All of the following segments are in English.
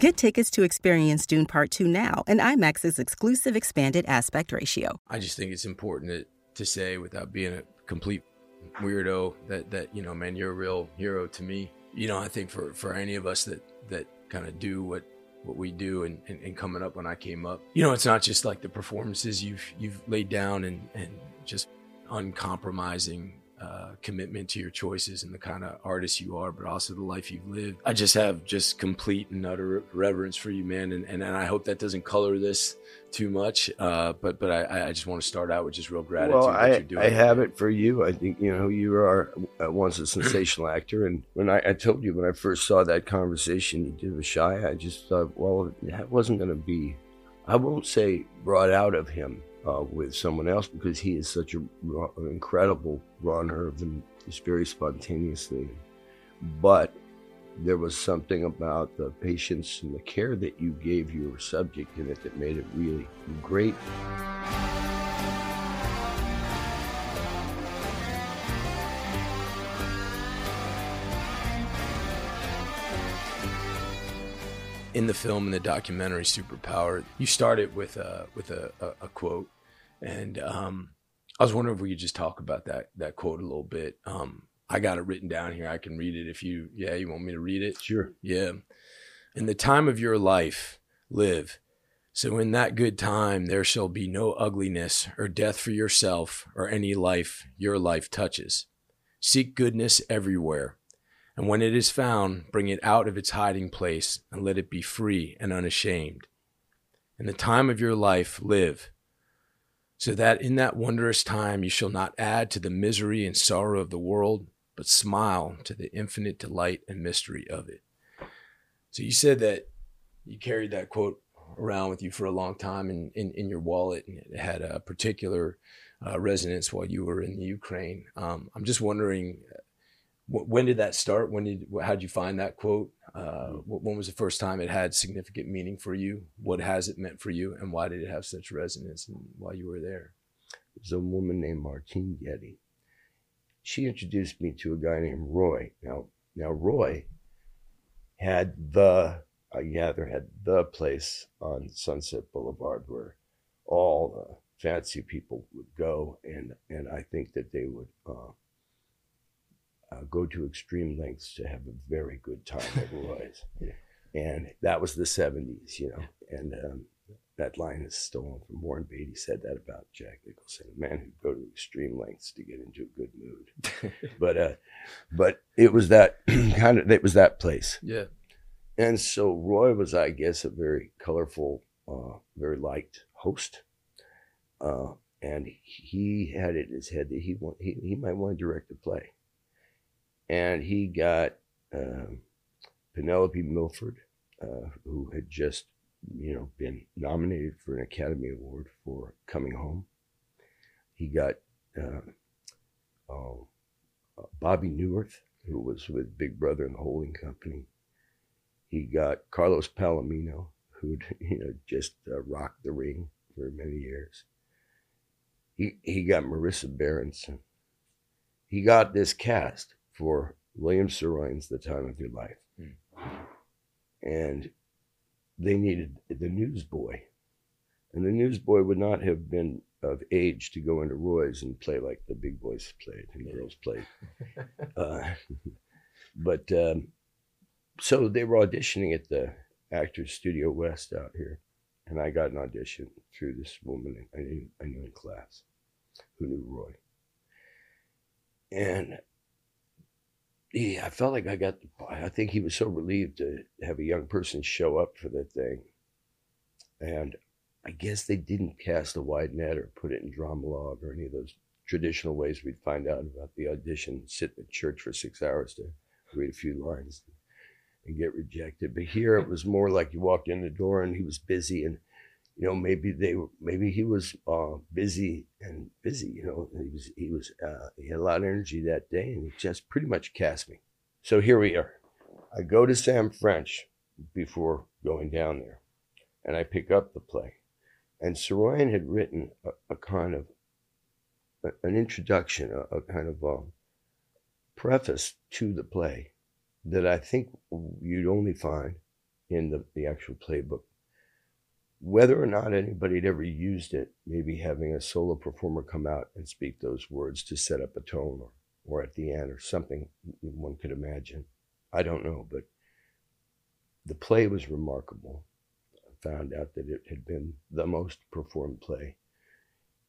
Get tickets to experience Dune Part 2 now and IMAX's exclusive expanded aspect ratio. I just think it's important to, to say without being a complete weirdo that, that, you know, man, you're a real hero to me. You know, I think for, for any of us that, that kind of do what, what we do and, and, and coming up when I came up, you know, it's not just like the performances you've, you've laid down and, and just uncompromising uh, commitment to your choices and the kind of artist you are, but also the life you've lived. I just have just complete and utter reverence for you, man. And, and, and I hope that doesn't color this too much. Uh, but but I, I just want to start out with just real gratitude. Well, I, I have it for you. I think, you know, you are uh, once a sensational actor. And when I, I told you when I first saw that conversation you did with Shia, I just thought, well, that wasn't going to be, I won't say brought out of him uh, with someone else because he is such a, an incredible runner and just very spontaneously. But there was something about the patience and the care that you gave your subject in it that made it really great. In the film in the documentary Superpower, you started with a with a, a, a quote, and um, I was wondering if we could just talk about that that quote a little bit. Um, I got it written down here. I can read it if you yeah you want me to read it. Sure. Yeah. In the time of your life, live. So in that good time there shall be no ugliness or death for yourself or any life your life touches. Seek goodness everywhere and when it is found, bring it out of its hiding place and let it be free and unashamed. In the time of your life, live, so that in that wondrous time you shall not add to the misery and sorrow of the world, but smile to the infinite delight and mystery of it. So you said that you carried that quote around with you for a long time in, in, in your wallet, and it had a particular uh, resonance while you were in the Ukraine. Um, I'm just wondering when did that start? When did how did you find that quote? Uh, when was the first time it had significant meaning for you? What has it meant for you, and why did it have such resonance? And while you were there, there's a woman named Martine Getty. She introduced me to a guy named Roy. Now, now Roy had the I gather had the place on Sunset Boulevard where all the fancy people would go, and and I think that they would. Uh, uh, go to extreme lengths to have a very good time at Roy's. yeah. And that was the 70s, you know. And um, that line is stolen from Warren Beatty said that about Jack Nicholson, a man who'd go to extreme lengths to get into a good mood. but uh, but it was that kind of it was that place. Yeah. And so Roy was, I guess, a very colorful, uh, very liked host. Uh, and he had it in his head that he want, he, he might want to direct a play and he got um, Penelope Milford, uh, who had just, you know, been nominated for an Academy Award for Coming Home. He got uh, oh, uh, Bobby Neuwirth, who was with Big Brother and the Holding Company. He got Carlos Palomino, who'd you know just uh, rocked the ring for many years. He he got Marisa Berenson. He got this cast for William Saroyan's The Time of Your Life. Mm. And they needed the newsboy. And the newsboy would not have been of age to go into Roy's and play like the big boys played and girls played. uh, but um, so they were auditioning at the Actors Studio West out here. And I got an audition through this woman I knew, I knew in class who knew Roy. And yeah, I felt like I got. I think he was so relieved to have a young person show up for that thing, and I guess they didn't cast a wide net or put it in drama log or any of those traditional ways we'd find out about the audition, sit in church for six hours to read a few lines and get rejected. But here it was more like you walked in the door and he was busy and you know, maybe they were, maybe he was uh, busy and busy. You know, he was he was uh, he had a lot of energy that day, and he just pretty much cast me. So here we are. I go to Sam French before going down there, and I pick up the play, and Saroyan had written a, a kind of a, an introduction, a, a kind of a um, preface to the play that I think you'd only find in the, the actual playbook whether or not anybody had ever used it, maybe having a solo performer come out and speak those words to set up a tone or, or at the end or something one could imagine. I don't know, but the play was remarkable. I found out that it had been the most performed play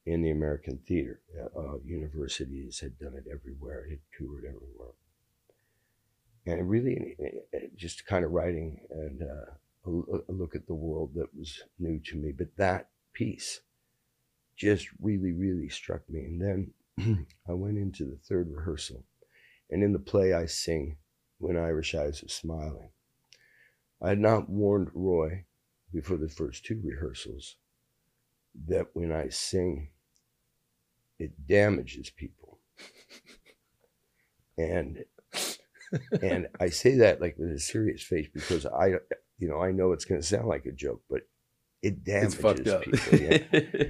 in the American theater. Uh, universities had done it everywhere, it had toured everywhere. And really, just kind of writing and uh, a, a look at the world that was new to me. But that piece just really, really struck me. And then I went into the third rehearsal. And in the play, I sing When Irish Eyes Are Smiling. I had not warned Roy before the first two rehearsals that when I sing, it damages people. and and I say that like with a serious face because I you know, I know it's going to sound like a joke, but it damages people. Yeah.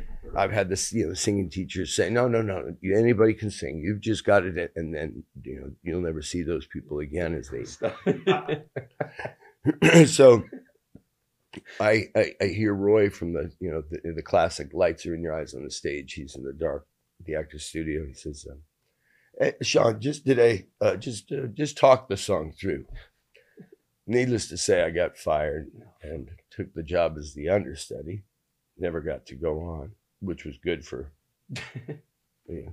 I've had this, you know, singing teachers say, "No, no, no, anybody can sing. You've just got it." And then, you know, you'll never see those people again as they. so, I, I, I hear Roy from the you know the, the classic "Lights are in your eyes" on the stage. He's in the dark, the actor's studio. He says, um, hey, "Sean, just today, uh, just uh, just talk the song through." Needless to say, I got fired and took the job as the understudy. Never got to go on, which was good for me.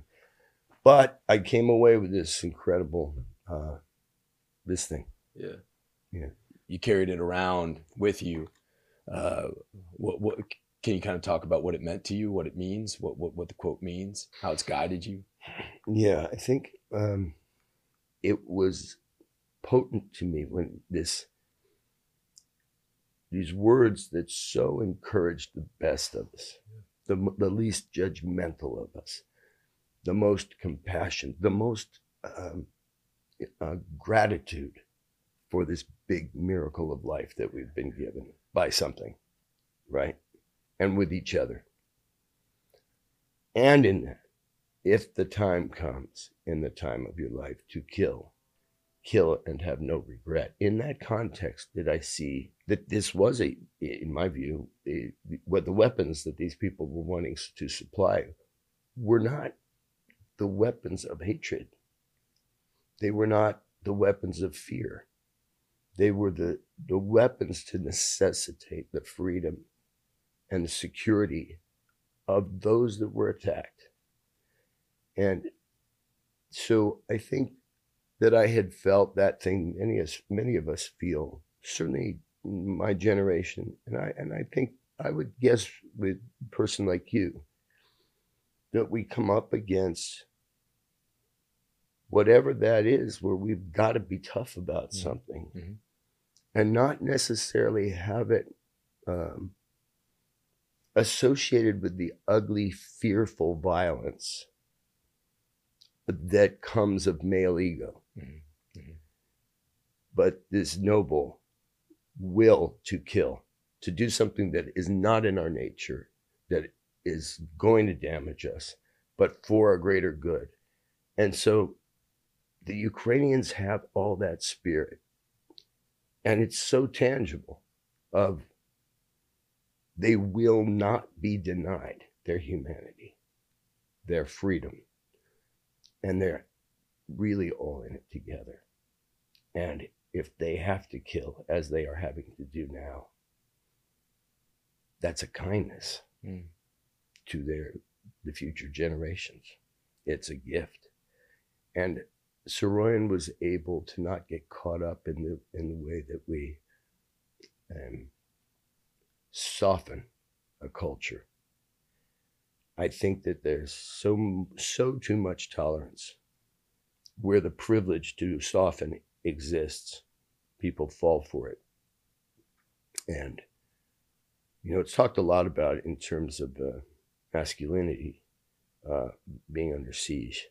But I came away with this incredible, uh, this thing. Yeah. Yeah. You carried it around with you. Uh, what, what, can you kind of talk about what it meant to you, what it means, what, what, what the quote means, how it's guided you? Yeah, I think um, it was potent to me when this these words that so encourage the best of us, the, the least judgmental of us, the most compassion, the most um, uh, gratitude for this big miracle of life that we've been given by something, right? And with each other. And in that, if the time comes in the time of your life to kill, kill and have no regret. In that context, did I see that this was a, in my view, a, what the weapons that these people were wanting to supply were not the weapons of hatred. They were not the weapons of fear. They were the, the weapons to necessitate the freedom and security of those that were attacked. And so I think that I had felt that thing many of many of us feel, certainly my generation, and I and I think I would guess with a person like you that we come up against whatever that is where we've got to be tough about mm-hmm. something mm-hmm. and not necessarily have it um, associated with the ugly fearful violence that comes of male ego Mm-hmm. mm-hmm. But this noble will to kill, to do something that is not in our nature, that is going to damage us, but for a greater good. And so the Ukrainians have all that spirit. And it's so tangible of they will not be denied their humanity, their freedom, and their really all in it together. And if they have to kill, as they are having to do now, that's a kindness mm. to their the future generations. It's a gift. And Saroyan was able to not get caught up in the in the way that we um, soften a culture. I think that there's so so too much tolerance where the privilege to soften exists, people fall for it. And You know, it's talked a lot about in terms of uh, masculinity uh, being under siege.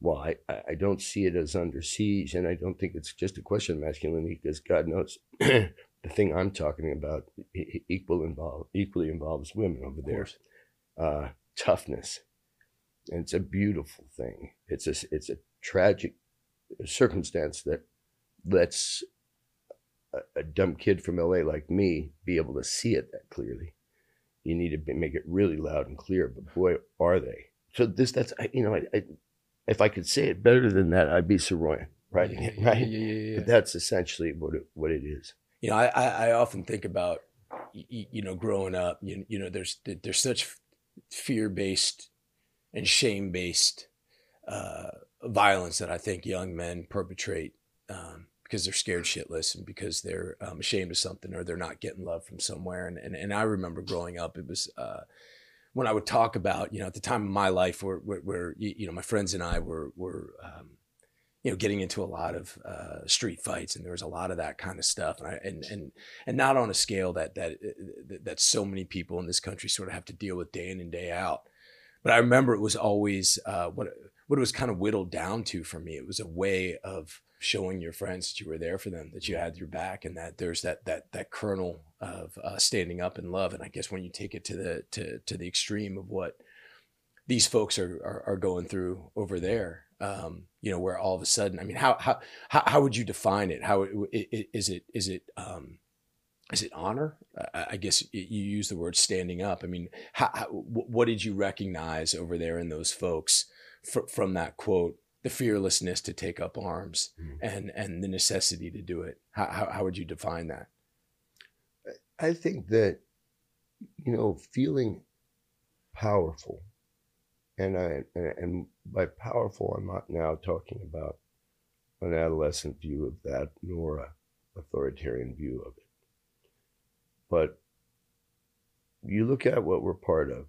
Well, I, I don't see it as under siege, and I don't think it's just a question of masculinity because God knows the thing I'm talking about equal involve, equally involves women over there. Uh, toughness, and it's a beautiful thing. It's a it's a tragic circumstance that lets a, a dumb kid from LA like me be able to see it that clearly. You need to make it really loud and clear, but boy, are they! So this that's you know I, I if I could say it better than that, I'd be Saroyan writing it, right? Yeah, yeah, yeah, but that's essentially what it, what it is. You know, I, I often think about, you know, growing up, you, you know, there's, there's such fear based and shame based uh, violence that I think young men perpetrate um, because they're scared shitless and because they're um, ashamed of something or they're not getting love from somewhere. And, and, and I remember growing up, it was, uh, when I would talk about, you know, at the time of my life where, where, where you know, my friends and I were, were, um, you know, getting into a lot of uh, street fights, and there was a lot of that kind of stuff, and I, and and and not on a scale that that that so many people in this country sort of have to deal with day in and day out. But I remember it was always uh, what what it was kind of whittled down to for me. It was a way of showing your friends that you were there for them, that you had your back, and that there's that that that kernel of uh, standing up in love. And I guess when you take it to the to to the extreme of what these folks are are, are going through over there, um, you know, where all of a sudden, I mean, how how how, would you define it? How is it is it um, is it honor? I guess you use the word standing up. I mean, how, how, what did you recognize over there in those folks from that quote? the fearlessness to take up arms mm. and and the necessity to do it how, how, how would you define that i think that you know feeling powerful and i and by powerful i'm not now talking about an adolescent view of that nor a authoritarian view of it but you look at what we're part of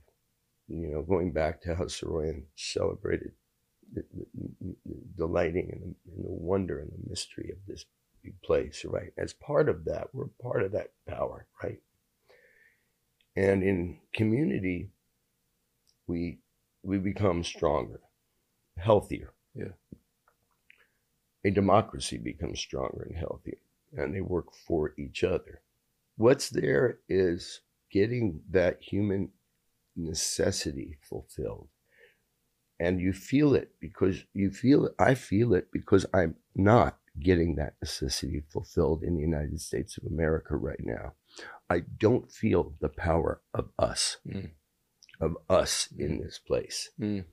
you know going back to how Saroyan celebrated the, the, the lighting and the, and the wonder and the mystery of this big place, right? As part of that, we're part of that power, right? And in community, we we become stronger, healthier. Yeah. A democracy becomes stronger and healthier, and they work for each other. What's there is getting that human necessity fulfilled and you feel it because you feel it. I feel it because I'm not getting that necessity fulfilled in the United States of America right now. I don't feel the power of us, mm. of us mm. in this place. Mm.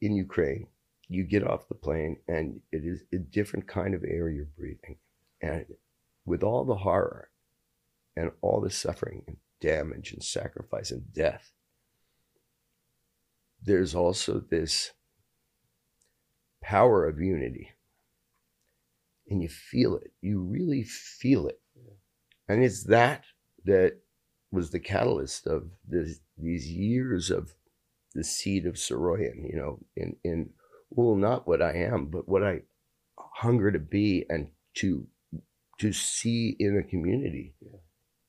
In Ukraine, you get off the plane and it is a different kind of air you're breathing. And with all the horror and all the suffering and damage and sacrifice and death there's also this power of unity. And you feel it. You really feel it. And it's that that was the catalyst of this, these years of the seed of Saroyan, you know, in, in, well, not what I am, but what I hunger to be and to, to see in a community. Yeah.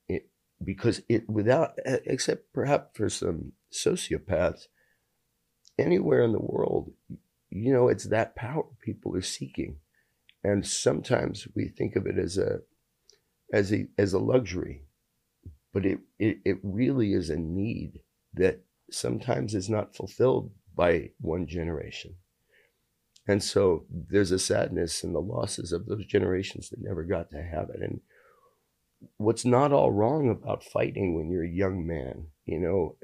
It, because it, without, except perhaps for some sociopaths, anywhere in the world, you know, it's that power people are seeking. And sometimes we think of it as a as a as a luxury, but it, it, it really is a need that sometimes is not fulfilled by one generation. And so there's a sadness in the losses of those generations that never got to have it. And what's not all wrong about fighting when you're a young man, you know,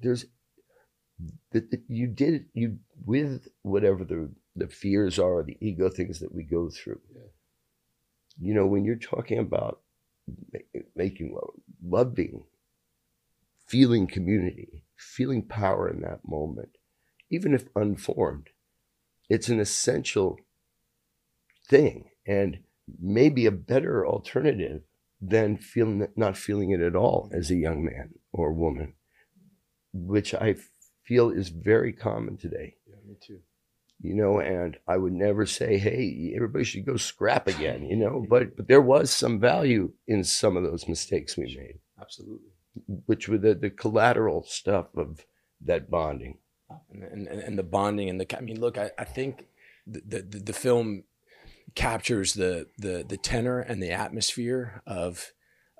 there's that, you did you with whatever the the fears are, the ego things that we go through. Yeah. You know, when you're talking about making love, loving, feeling community, feeling power in that moment, even if unformed, it's an essential thing and maybe a better alternative than feeling not feeling it at all as a young man or woman, which I feel is very common today. Yeah, me too. You know, and I would never say, "Hey, everybody should go scrap again." You know, but but there was some value in some of those mistakes we made. Absolutely. which were the, the collateral stuff of that bonding. and, and, and the bonding and the I mean look I, I think the, the the film captures the the the tenor and the atmosphere of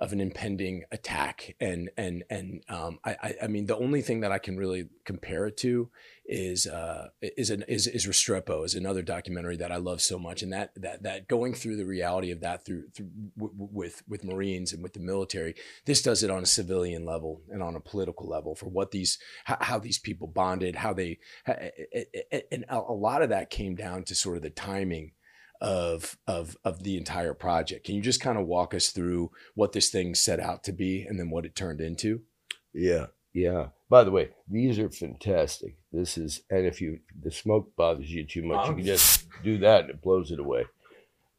of an impending attack. And and and um, I, I mean the only thing that I can really compare it to is uh, is an is is Restrepo is another documentary that I love so much. And that that that going through the reality of that through, through with with Marines and with the military this does it on a civilian level and on a political level for what these how, how these people bonded how they and a lot of that came down to sort of the timing of of of the entire project. Can you just kind of walk us through what this thing set out to be and then what it turned into? Yeah, yeah. By the way, these are fantastic. This is, and if you the smoke bothers you too much, you can just do that and it blows it away.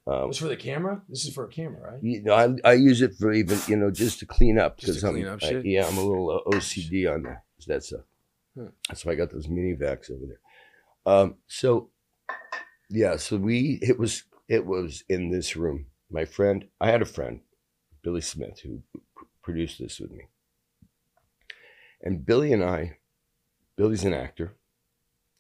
Um, this for the camera. This is for a camera, right? You know, I, I use it for even you know just to clean up because I'm up I, yeah I'm a little uh, OCD on that that stuff. Huh. That's why I got those mini vacs over there. Um, so yeah, so we it was it was in this room. My friend, I had a friend, Billy Smith, who produced this with me. And Billy and I, Billy's an actor.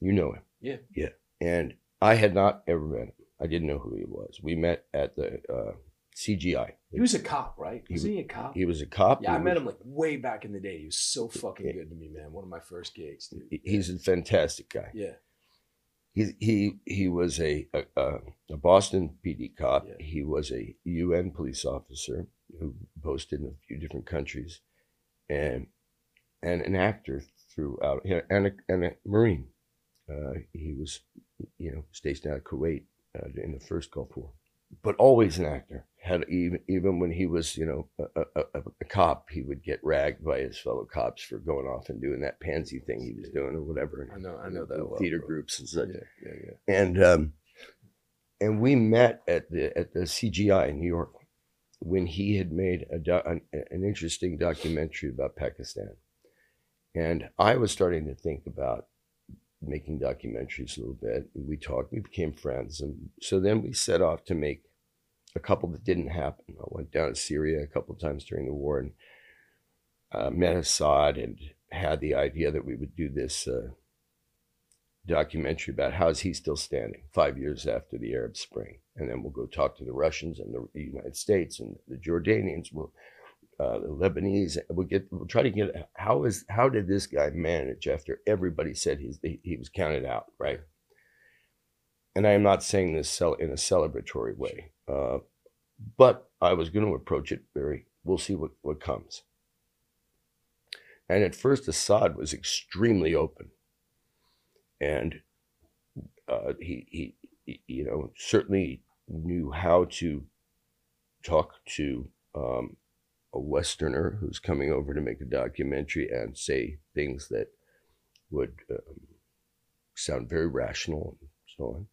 You know him. Yeah. Yeah. And I had not ever met him. I didn't know who he was. We met at the uh, CGI. He was a cop, right? Was he, he a cop? He was a cop. Yeah, he I met him like way back in the day. He was so fucking good to me, man. One of my first gigs, dude. He's a fantastic guy. Yeah he he he was a a, a Boston PD cop. Yeah. He was a UN police officer who posted in a few different countries, and and an actor throughout, and a, and a Marine. Uh, he was, you know, stationed out of Kuwait uh, in the first Gulf War, but always an actor had even even when he was you know a, a, a, cop, he would get ragged by his fellow cops for going off and doing that pansy thing he was doing or whatever. I know, I know that well, theater bro. groups and such. Yeah, yeah, yeah. And um, and we met at the at the CGI in New York when he had made a do- an, an interesting documentary about Pakistan, and I was starting to think about making documentaries a little bit. We talked, we became friends, and so then we set off to make a couple that didn't happen. I went down to Syria a couple of times during the war and uh, met Assad and had the idea that we would do this uh, documentary about how is he still standing five years after the Arab Spring, and then we'll go talk to the Russians and the United States and the Jordanians. We'll uh, the Lebanese. We'll get. We'll try to get. How is how did this guy manage after everybody said he's he, he was counted out, right? And I am not saying this in a celebratory way. Uh, but I was going to approach it very, we'll see what, what comes. And at first, Assad was extremely open. And uh, he, he, you know, certainly knew how to talk to um, a Westerner who's coming over to make a documentary and say things that would um, sound very rational and so on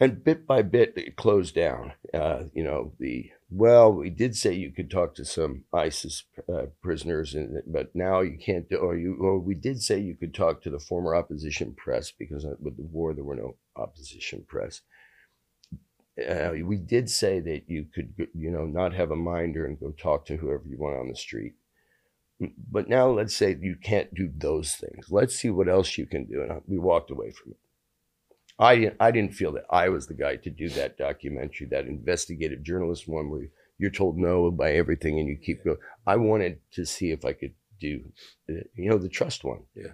and bit by bit it closed down. Uh, you know, the well, we did say you could talk to some ISIS uh, prisoners, but now you can't do. Or you, or we did say you could talk to the former opposition press because with the war there were no opposition press. Uh, we did say that you could, you know, not have a minder and go talk to whoever you want on the street. But now let's say you can't do those things. Let's see what else you can do. And we walked away from it. I I didn't feel that I was the guy to do that documentary, that investigative journalist one where you're told no by everything and you keep going. I wanted to see if I could do, you know, the trust one. Yeah,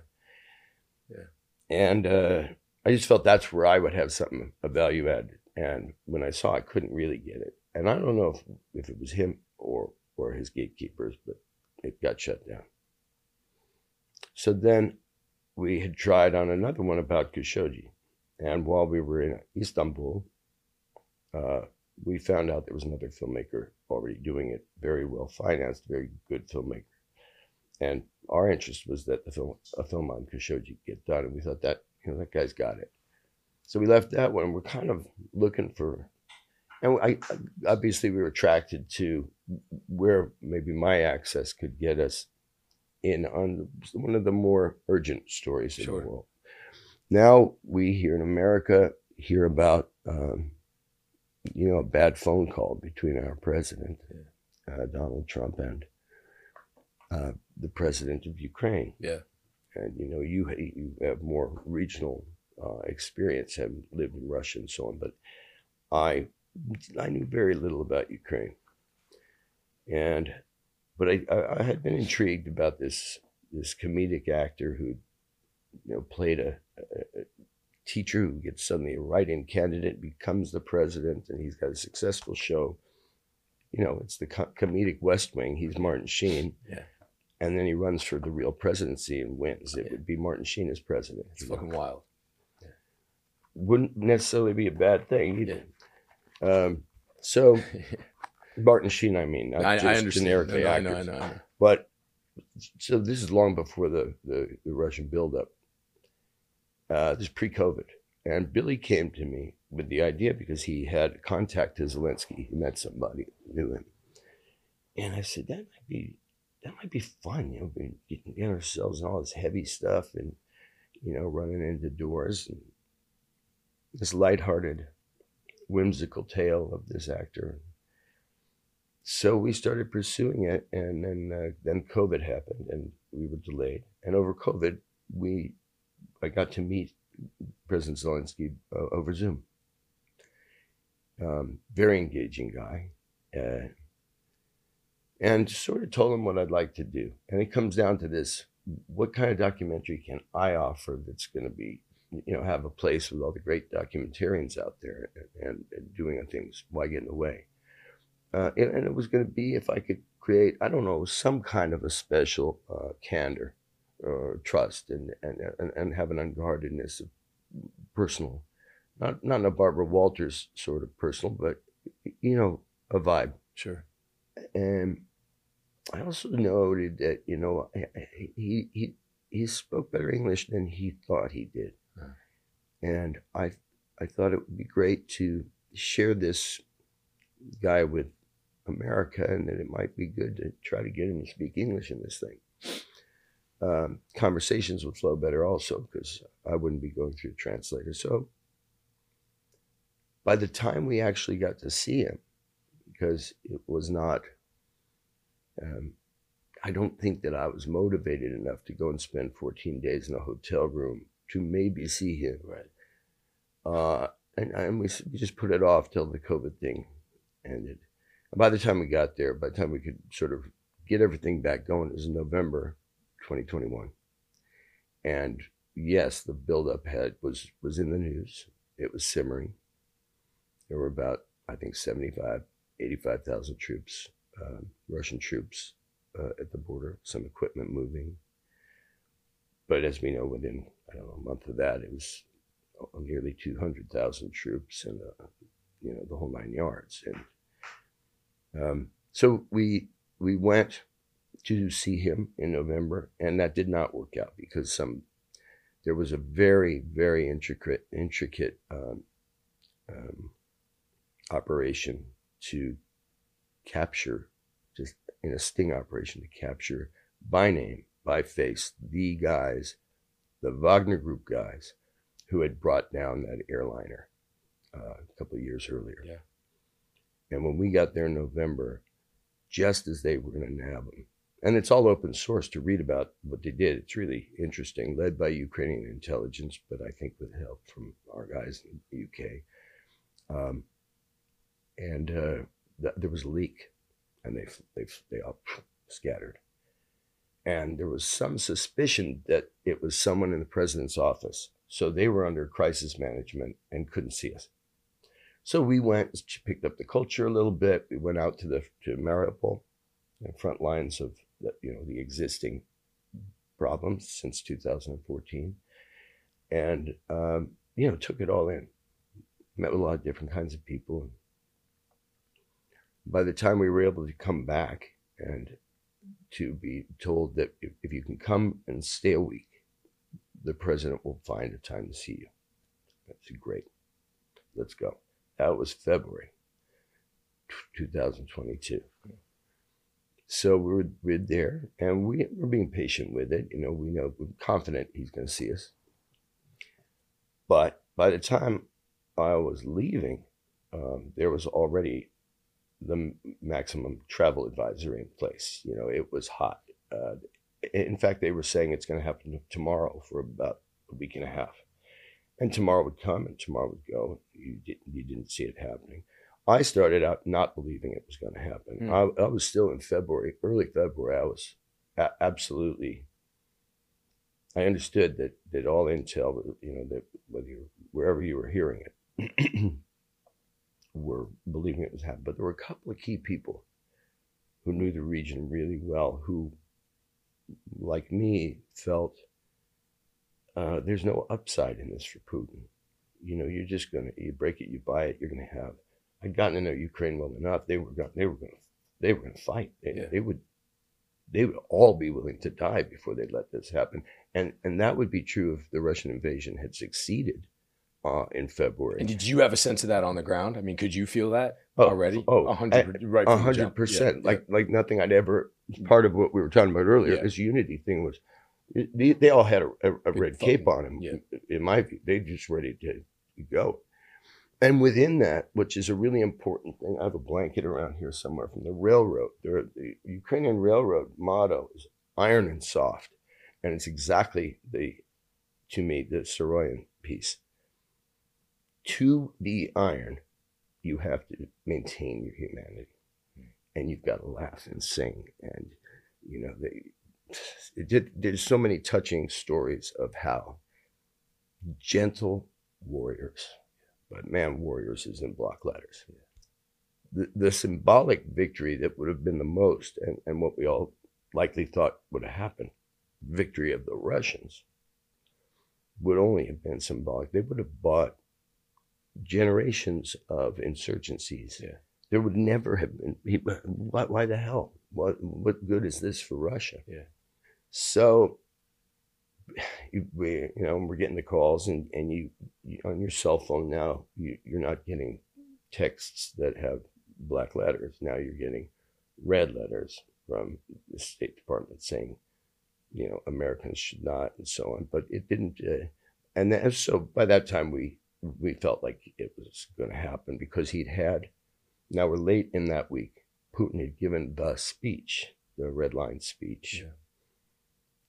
yeah. And uh, I just felt that's where I would have something of value add. And when I saw I couldn't really get it, and I don't know if if it was him or or his gatekeepers, but it got shut down. So then we had tried on another one about Khashoggi and while we were in Istanbul, uh, we found out there was another filmmaker already doing it, very well financed, very good filmmaker. And our interest was that the film, a film on Khashoggi get done, and we thought that you know that guy's got it. So we left that one. We're kind of looking for, and I obviously we were attracted to where maybe my access could get us in on one of the more urgent stories sure. in the world. Now we here in America hear about, um, you know, a bad phone call between our president, uh, Donald Trump, and uh, the president of Ukraine. Yeah. And you know, you you have more regional uh, experience, having lived in Russia and so on. But I I knew very little about Ukraine, and but I, I, I had been intrigued about this this comedic actor who you know played a, a, a teacher who gets suddenly a write-in candidate, becomes the president, and he's got a successful show. You know, it's the co- comedic West Wing. He's Martin Sheen. Yeah. And then he runs for the real presidency and wins. It Yeah. would be Martin Sheen as president. It's fucking wild. Wouldn't necessarily be a bad thing either. Um, so Martin Sheen, I mean, not I, just I understand. generically No, no, actors. know, I know. But so this is long before the the, the Russian buildup. Uh, this is pre-COVID, and Billy came to me with the idea because he had contact to Zelensky. He met somebody knew him, and I said that might be that might be fun. You know, getting ourselves in all this heavy stuff, and you know, running into doors and this lighthearted, whimsical tale of this actor. So we started pursuing it, and then uh, then COVID happened, and we were delayed. And over COVID, we I got to meet President Zelensky uh, over Zoom. Um, very engaging guy, uh, and sort of told him what I'd like to do. And it comes down to this: what kind of documentary can I offer that's going to be, you know, have a place with all the great documentarians out there and, and doing things? Why get in the way? uh, and, and it was going to be if I could create, I don't know, some kind of a special uh, candor or trust and, and, and, and have an unguardedness of personal, not, not in a Barbara Walters sort of personal, but, you know, a vibe. Sure. And I also noted that, you know, he, he, he spoke better English than he thought he did. And I, I thought it would be great to share this guy with America, and that it might be good to try to get him to speak English in this thing. Um, conversations would flow better also because I wouldn't be going through a translator. So by the time we actually got to see him, because it was not, um, I don't think that I was motivated enough to go and spend 14 days in a hotel room to maybe see him. Right. Uh, and, and we, we just put it off till the COVID thing ended. And by the time we got there, by the time we could sort of get everything back going, it was November 2021. And yes, the buildup had was was in the news. It was simmering. There were about, I think, 75, 85,000 troops, um, Russian troops uh, at the border, some equipment moving. But as we know, within, I don't know, a month of that, it was nearly 200,000 troops and, uh, you know, the whole nine yards. And um, so we we went to see him in November, and that did not work out because some there was a very very intricate intricate um, um, operation to capture just in a sting operation to capture by name by face the guys the Wagner Group guys who had brought down that airliner uh, a couple of years earlier. Yeah. And when we got there in November, just as they were going to nab them, and it's all open source to read about what they did. It's really interesting, led by Ukrainian intelligence, but I think with help from our guys in the UK. Um, and uh, th- there was a leak, and they they they all scattered. And there was some suspicion that it was someone in the president's office, so they were under crisis management and couldn't see us. So we went, picked up the culture a little bit. We went out to the to Mariupol, the front lines of the, you know the existing problems since 2014, and um, you know took it all in. Met with a lot of different kinds of people. By the time we were able to come back and to be told that if, if you can come and stay a week, the president will find a time to see you. That's great. Let's go. That was February 2022. So we're, we're there and we, we're being patient with it. You know, we know, we're confident he's going to see us. But by the time I was leaving, um, there was already the maximum travel advisory in place. You know, it was hot. Uh, in fact, they were saying it's going to happen tomorrow for about a week and a half. And tomorrow would come and tomorrow would go. You didn't, you didn't see it happening. I started out not believing it was going to happen. Hmm. I, I was still in February, early February. I was a- absolutely. I understood that that all intel, you know, that whether you wherever you were hearing it, were believing it was happening. But there were a couple of key people who knew the region really well, who, like me, felt uh, there's no upside in this for Putin. You know, you're just gonna you break it, you buy it, you're gonna have. I'd gotten to know Ukraine well enough. They were gonna, they were going to they were to fight. They, Yeah. they would they would all be willing to die before they'd let this happen. And and that would be true if the Russian invasion had succeeded uh, in February. And did you have a sense of that on the ground? I mean, could you feel that Oh, already? oh, a hundred, right? A from the hundred jump. percent. Yeah, Like like nothing I'd ever. Part of what we were talking about earlier, Yeah. this unity thing was, they, they all had a, a, a red fun. cape on them. Yeah. In my view, they just ready to go. And within that, which is a really important thing, I have a blanket around here somewhere from the railroad. The Ukrainian railroad motto is "iron and soft," and it's exactly the, to me, the Saroyan piece. To be iron, you have to maintain your humanity. And you've got to laugh and sing and you know they did, there's so many touching stories of how gentle warriors but man warriors is in block letters. The, the symbolic victory that would have been the most and, and what we all likely thought would have happened victory of the russians would only have been symbolic. They would have bought generations of insurgencies Yeah. there would never have been. he- Why, why the hell? What what good is this for Russia? Yeah. So, you, we, you know, we're getting the calls, and and you, you on your cell phone now, you, you're not getting texts that have black letters. Now you're getting red letters from the State Department saying, you know, Americans should not, and so on. But it didn't. Uh, and so by that time, we we felt like it was going to happen because he'd had now we're late in that week. Putin had given the speech, the red line speech,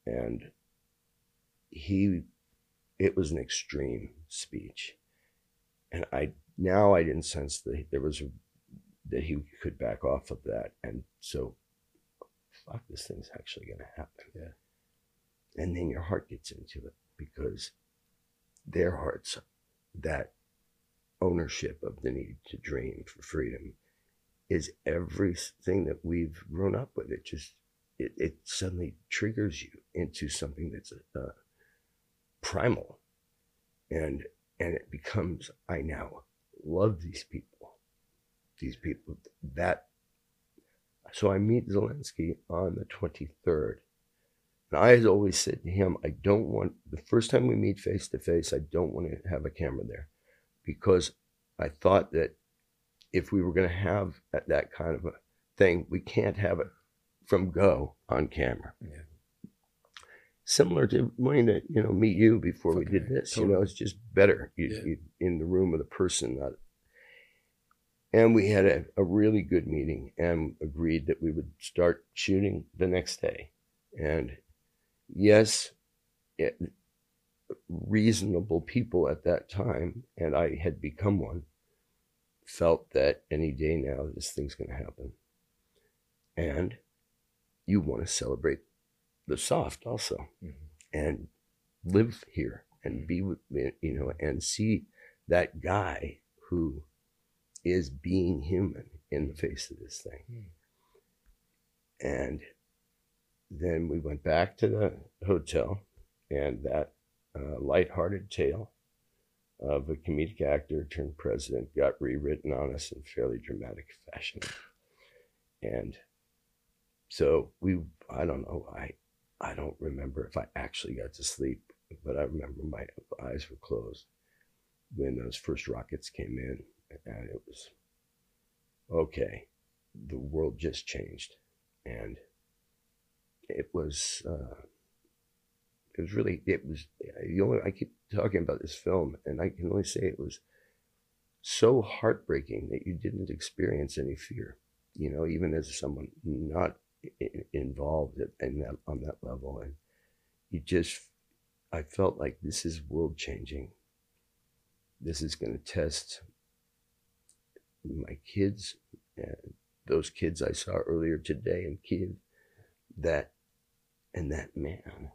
and he, it was an extreme speech, and I now I didn't sense that there was a, that he could back off of that, and so, fuck, this thing's actually going to happen. Yeah. and then your heart gets into it because their hearts, that ownership of the need to dream for freedom is everything that we've grown up with. It just it, it suddenly triggers you into something that's uh, primal, and and it becomes I now love these people, these people that. So I meet Zelensky on the twenty third. And I had always said to him, I don't want, the first time we meet face to face, I don't want to have a camera there because I thought that if we were going to have that, that kind of a thing, we can't have it from go on camera. Yeah. Similar to wanting to, you know, meet you before we did this, you know, it's just better you, Yeah. you, in the room with the person, not. And we had a, a really good meeting and agreed that we would start shooting the next day. And yes, it, reasonable people at that time, and I had become one, felt that any day now this thing's going to happen. And you want to celebrate the soft also Mhm. and live here and be with me, you know, and see that guy who is being human in the face of this thing. Hmm. And then we went back to the hotel, and that uh, lighthearted tale of a comedic actor turned president got rewritten on us in fairly dramatic fashion. And so we, I don't know, I, I don't remember if I actually got to sleep, but I remember my eyes were closed when those first rockets came in, and it was okay. The world just changed, and it was. Uh, it was really. It was. The only I keep talking about this film, and I can only say it was so heartbreaking that you didn't experience any fear. You know, even as someone not involved in that on that level, and you just, I felt like this is world changing. This is going to test my kids, and those kids I saw earlier today in Kiev, that, and that man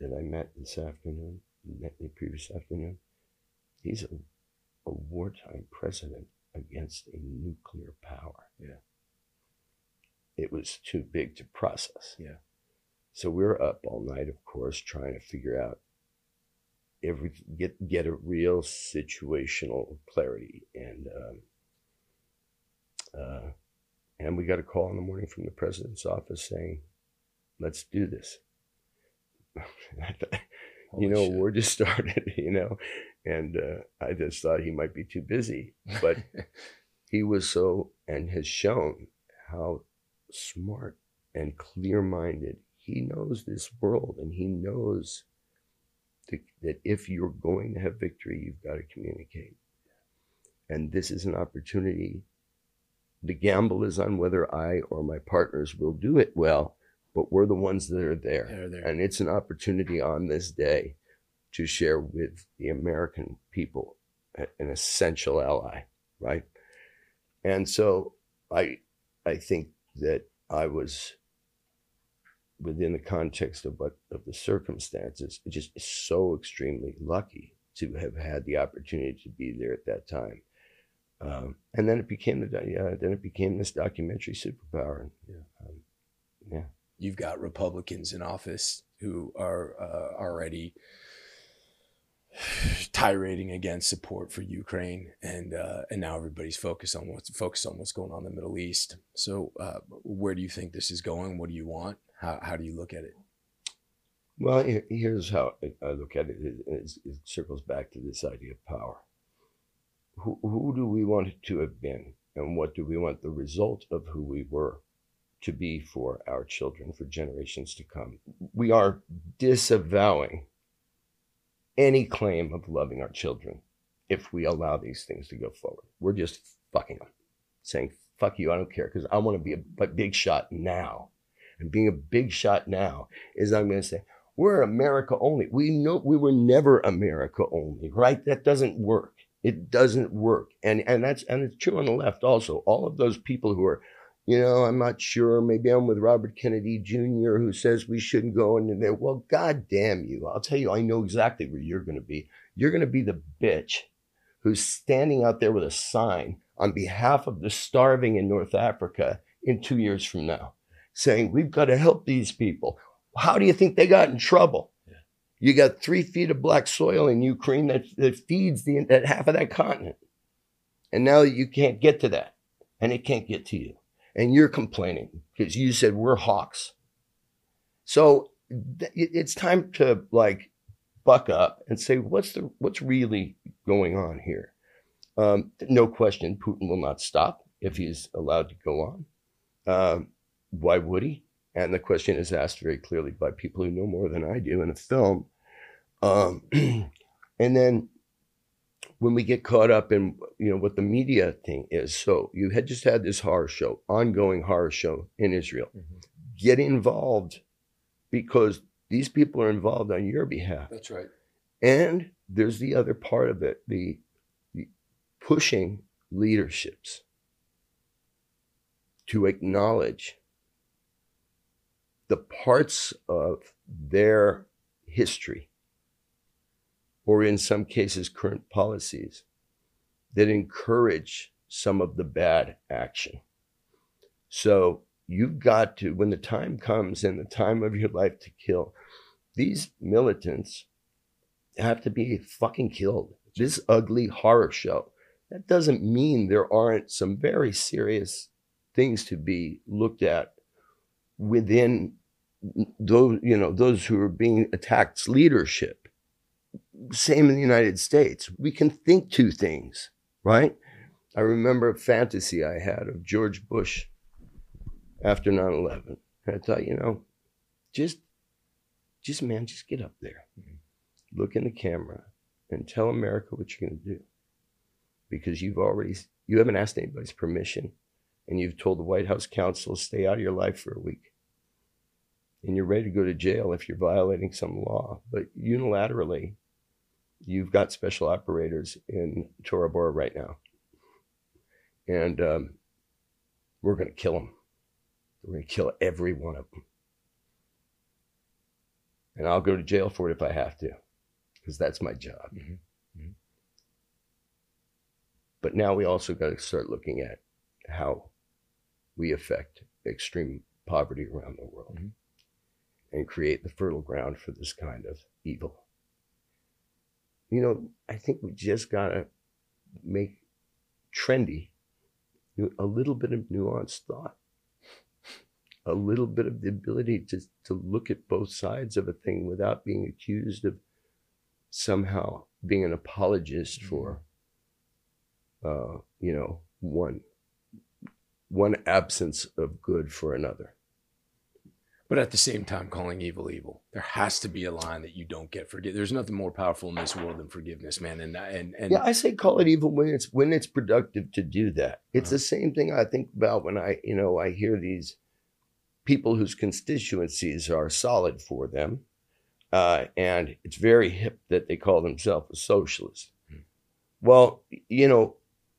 that I met this afternoon, met me previous afternoon, he's a, a wartime president against a nuclear power. Yeah. It was too big to process. Yeah. So we were up all night, of course, trying to figure out every get get a real situational clarity, and um, uh, and we got a call in the morning from the president's office saying, "Let's do this." you know, shit. war just started, you know, and uh, I just thought he might be too busy, but he was so and has shown how smart and clear-minded he knows this world and he knows to, that if you're going to have victory, you've got to communicate. And this is an opportunity. The gamble is on whether I or my partners will do it well, but we're the ones that are there. there. And it's an opportunity on this day to share with the American people an essential ally, right? And so I I think that I was within the context of what of the circumstances, just so extremely lucky to have had the opportunity to be there at that time. Um, and then it became the uh, then it became this documentary superpower. And, yeah, um, yeah. You've got Republicans in office who are uh, already tirading against support for Ukraine, and uh, and now everybody's focused on what's focused on what's going on in the Middle East. So, uh, where do you think this is going? What do you want? How how do you look at it? Well, here's how I look at it. It, it circles back to this idea of power. Who, who do we want to have been, and what do we want the result of who we were to be for our children, for generations to come? We are disavowing any claim of loving our children if we allow these things to go forward. We're just fucking them, saying, fuck you, I don't care, because I want to be a, big shot now. And being a big shot now is I'm going to say, we're America only. We know we were never America only, right? That doesn't work. It doesn't work. And and that's and it's true on the left also. All of those people who are you know, I'm not sure. Maybe I'm with Robert Kennedy Jr., who says we shouldn't go into there. Well, God damn you. I'll tell you, I know exactly where you're going to be. You're going to be the bitch who's standing out there with a sign on behalf of the starving in North Africa in two years from now, saying, We've got to help these people. How do you think they got in trouble? Yeah. You got three feet of black soil in Ukraine that, that feeds the, that half of that continent. And now you can't get to that, and it can't get to you and you're complaining because you said we're hawks. So th- it's time to like buck up and say what's the what's really going on here. Um, no question, Putin will not stop if he's allowed to go on. Um, why would he? And the question is asked very clearly by people who know more than I do in the film. Um, and then when we get caught up in you know what the media thing is. So you had just had this horror show, ongoing horror show in Israel. Mm-hmm. Get involved because these people are involved on your behalf. That's right. And there's the other part of it, the, the pushing leaderships to acknowledge the parts of their history or in some cases, current policies that encourage some of the bad action. So you've got to, when the time comes and the time of your life to kill, these militants have to be fucking killed. This ugly horror show. That doesn't mean there aren't some very serious things to be looked at within those, you know, those who are being attacked leadership same in the United States. We can think two things, right? I remember a fantasy I had of George Bush after 9 11. I thought, you know, just, just man, just get up there, mm-hmm. look in the camera, and tell America what you're going to do. Because you've already, you haven't asked anybody's permission, and you've told the White House counsel, stay out of your life for a week. and you're ready to go to jail if you're violating some law. But unilaterally, you've got special operators in Tora Bora right now. And um, we're going to kill them. We're going to kill every one of them. And I'll go to jail for it if I have to, because that's my job. Mhm. Mhm. But now we also got to start looking at how we affect extreme poverty around the world Mhm. and create the fertile ground for this kind of evil. You know, I think we just got to make trendy a little bit of nuanced thought, a little bit of the ability to, to look at both sides of a thing without being accused of somehow being an apologist for, uh, you know, one one absence of good for another. But at the same time, calling evil evil. There has to be a line that you don't get forgive. There's nothing more powerful in this world than forgiveness, man. And and and Yeah, I say call it evil when it's when it's productive to do that. It's Uh-huh. the same thing I think about when I, you know, I hear these people whose constituencies are solid for them, uh, and it's very hip that they call themselves a socialist. Hmm. Well, you know,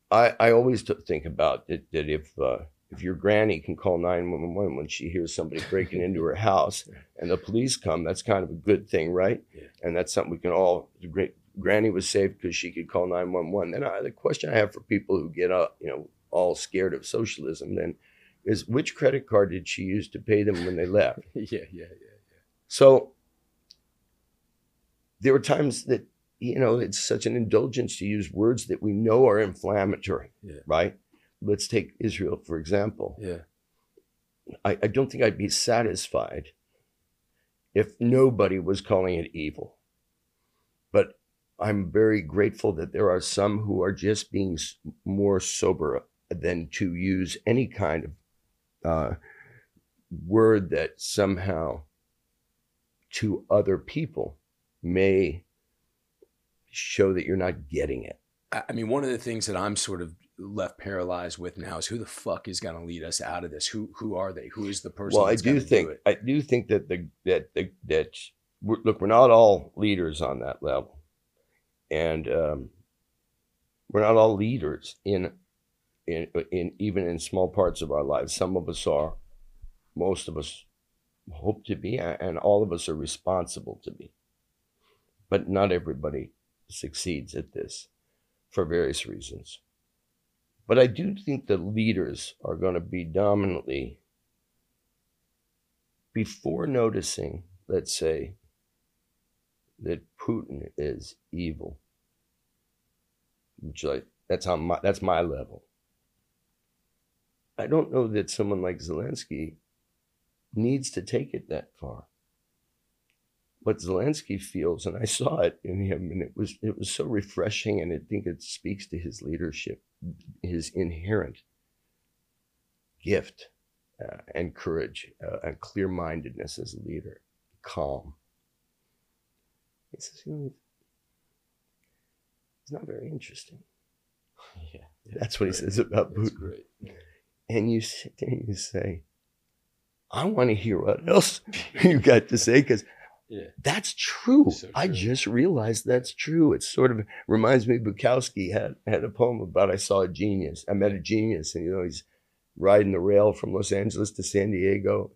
I I always think about that that if uh, if your granny can call nine one one when she hears somebody breaking into her house and the police come, that's kind of a good thing, right? Yeah. And that's something we can all. The great granny was safe because she could call nine one one. Then I, the question I have for people who get up, you know, all scared of socialism, then is which credit card did she use to pay them when they left? yeah, yeah, yeah. So there were times that you know it's such an indulgence to use words that we know are inflammatory, Yeah. right? Let's take Israel for example. Yeah. I, I don't think I'd be satisfied if nobody was calling it evil. But I'm very grateful that there are some who are just being more sober than to use any kind of uh, word that somehow to other people may show that you're not getting it. I I mean, one of the things that I'm sort of left paralyzed with now is who the fuck is going to lead us out of this? Who who are they? Who is the person? well, I do think it? I do think that the that the, that we're, look, we're not all leaders on that level, and um, we're not all leaders in in in even in small parts of our lives. Some of us are, most of us hope to be, and all of us are responsible to be. But not everybody succeeds at this for various reasons. But I do think the leaders are going to be dominantly before noticing, let's say, that Putin is evil, which I, that's on my that's my level. I don't know that someone like Zelensky needs to take it that far. What Zelensky feels, and I saw it in him, and it was it was so refreshing, and I think it speaks to his leadership, his inherent gift uh, and courage uh, and clear mindedness as a leader, calm. He says, you know, he's not very interesting. Yeah, That's what he says about That's Putin. great. And you sit there and you say, I want to hear what else you got to say because Yeah. that's true. So I just realized that's true. It sort of reminds me Bukowski had, had a poem about I saw a genius. I met a genius, and you know, he's riding the rail from Los Angeles to San Diego.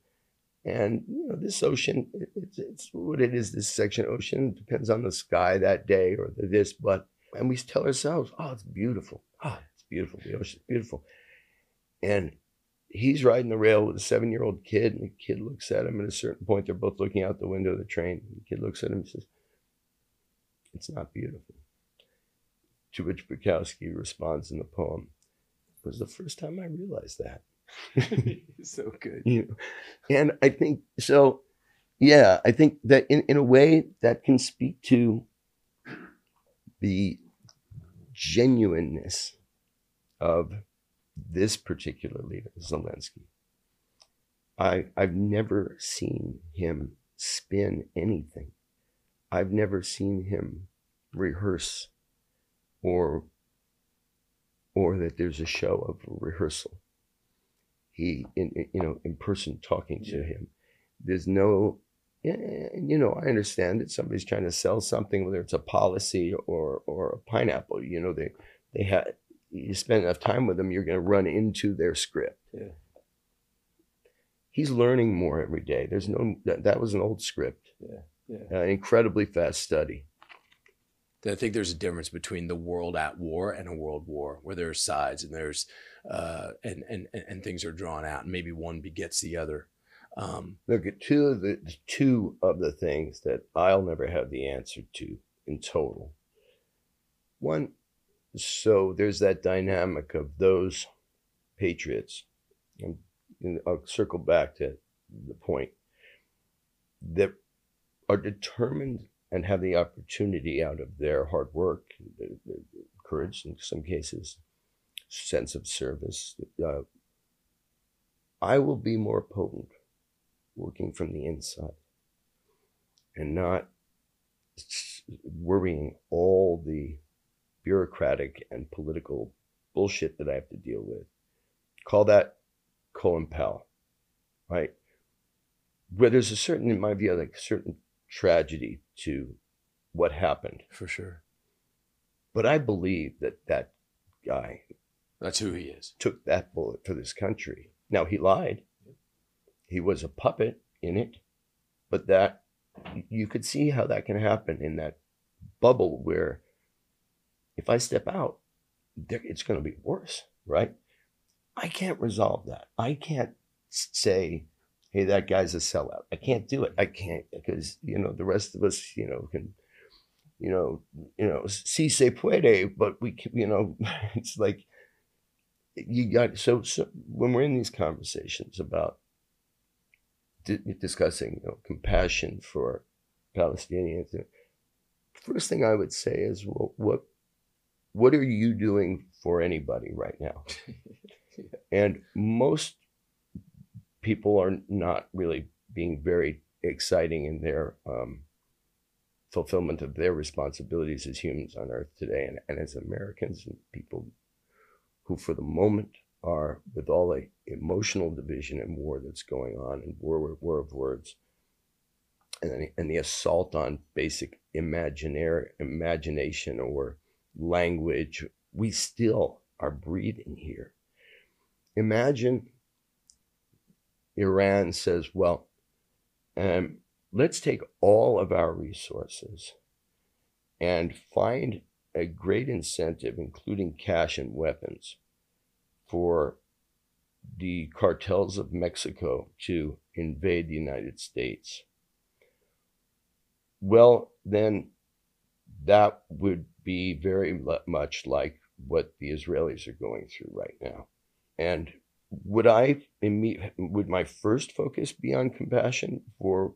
And you know, this ocean, it, it's, it's what it is, this section of ocean depends on the sky that day or the this, but and we tell ourselves, oh, it's beautiful. Oh, it's beautiful. The ocean's beautiful. And he's riding the rail with a seven year old kid, and the kid looks at him at a certain point. They're both looking out the window of the train. The kid looks at him and says, It's not beautiful. To which Bukowski responds in the poem, It was the first time I realized that. so good. You know? And I think so, yeah, I think that in, in a way that can speak to the genuineness of this particular leader, Zelensky. I, I've never seen him spin anything. I've never seen him rehearse or or that there's a show of rehearsal. He in, in- you know in person talking to him. There's no, you know, I understand that somebody's trying to sell something, whether it's a policy or or a pineapple. You know, they they have you spend enough time with them, you're going to run into their script. Yeah. He's learning more every day. There's no that, that was an old script. Yeah. Yeah. Uh, incredibly fast study. I think there's a difference between the world at war and a world war, where there's sides and there's uh, and, and and things are drawn out, and maybe one begets the other. Um, Look at two of the two of the things that I'll never have the answer to in total. One, so there's that dynamic of those patriots, and, and I'll circle back to the point that are determined and have the opportunity out of their hard work, courage in some cases, sense of service. Uh, I will be more potent working from the inside and not worrying all the bureaucratic and political bullshit that I have to deal with. Call that Colin Powell, right? Where there's a certain, in my view, like a certain tragedy to what happened. For sure. But I believe that that guy that's who he is. Took that bullet for this country. Now he lied. He was a puppet in it, but that you could see how that can happen in that bubble where if I step out, it's going to be worse, right? I can't resolve that. I can't say, hey, that guy's a sellout. I can't do it. I can't because, you know, the rest of us, you know, can, you know, you know, si se puede, but we, can, you know, it's like, you got so, so when we're in these conversations about di- discussing you know, compassion for Palestinians, first thing I would say is, well, what what are you doing for anybody right now? yeah. And most people are not really being very exciting in their um, fulfillment of their responsibilities as humans on earth today and, and as Americans and people who, for the moment, are with all the emotional division and war that's going on and war, war of words and, and the assault on basic imaginary imagination or language, we still are breathing here. Imagine Iran says, well, um, let's take all of our resources and find a great incentive, including cash and weapons, for the cartels of Mexico to invade the United States. Well, then that would be very much like what the Israelis are going through right now. And would I would my first focus be on compassion for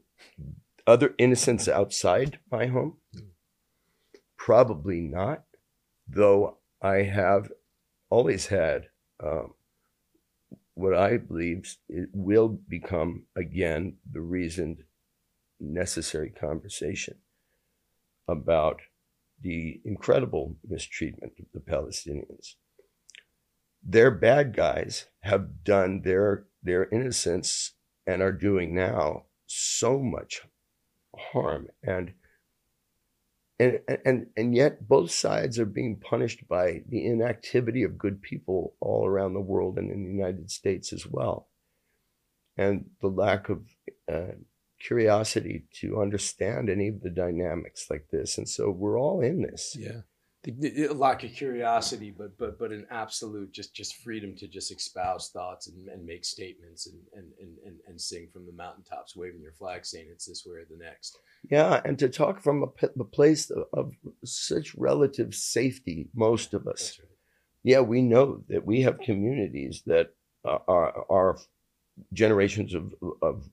other innocents outside my home? Probably not, though I have always had um, what I believe it will become again the reasoned, necessary conversation about the incredible mistreatment of the Palestinians. Their bad guys have done their their innocence and are doing now so much harm and and, and and yet both sides are being punished by the inactivity of good people all around the world and in the United States as well, and the lack of uh, curiosity to understand any of the dynamics like this. And so we're all in this. Yeah a lack of curiosity, but but but an absolute just just freedom to just espouse thoughts and, and make statements and, and and and and sing from the mountaintops, waving your flag, saying it's this way or the next. Yeah, and to talk from a, a place of, of, such relative safety, most of us. Right. Yeah, we know that we have communities that uh, are are generations of of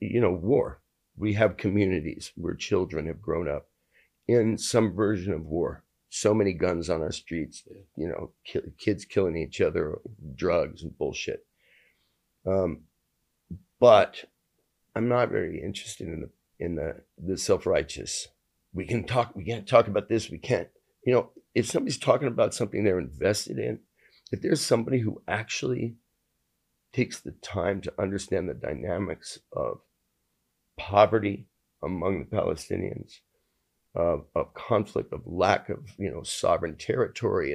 you know war. We have communities where children have grown up in some version of war so many guns on our streets, you know, ki- kids killing each other, drugs and bullshit. Um, but I'm not very interested in the in the the self righteous. We can talk. We can't talk about this. We can't. You know, if somebody's talking about something they're invested in, if there's somebody who actually takes the time to understand the dynamics of poverty among the Palestinians, of, of conflict, of lack of you know sovereign territory,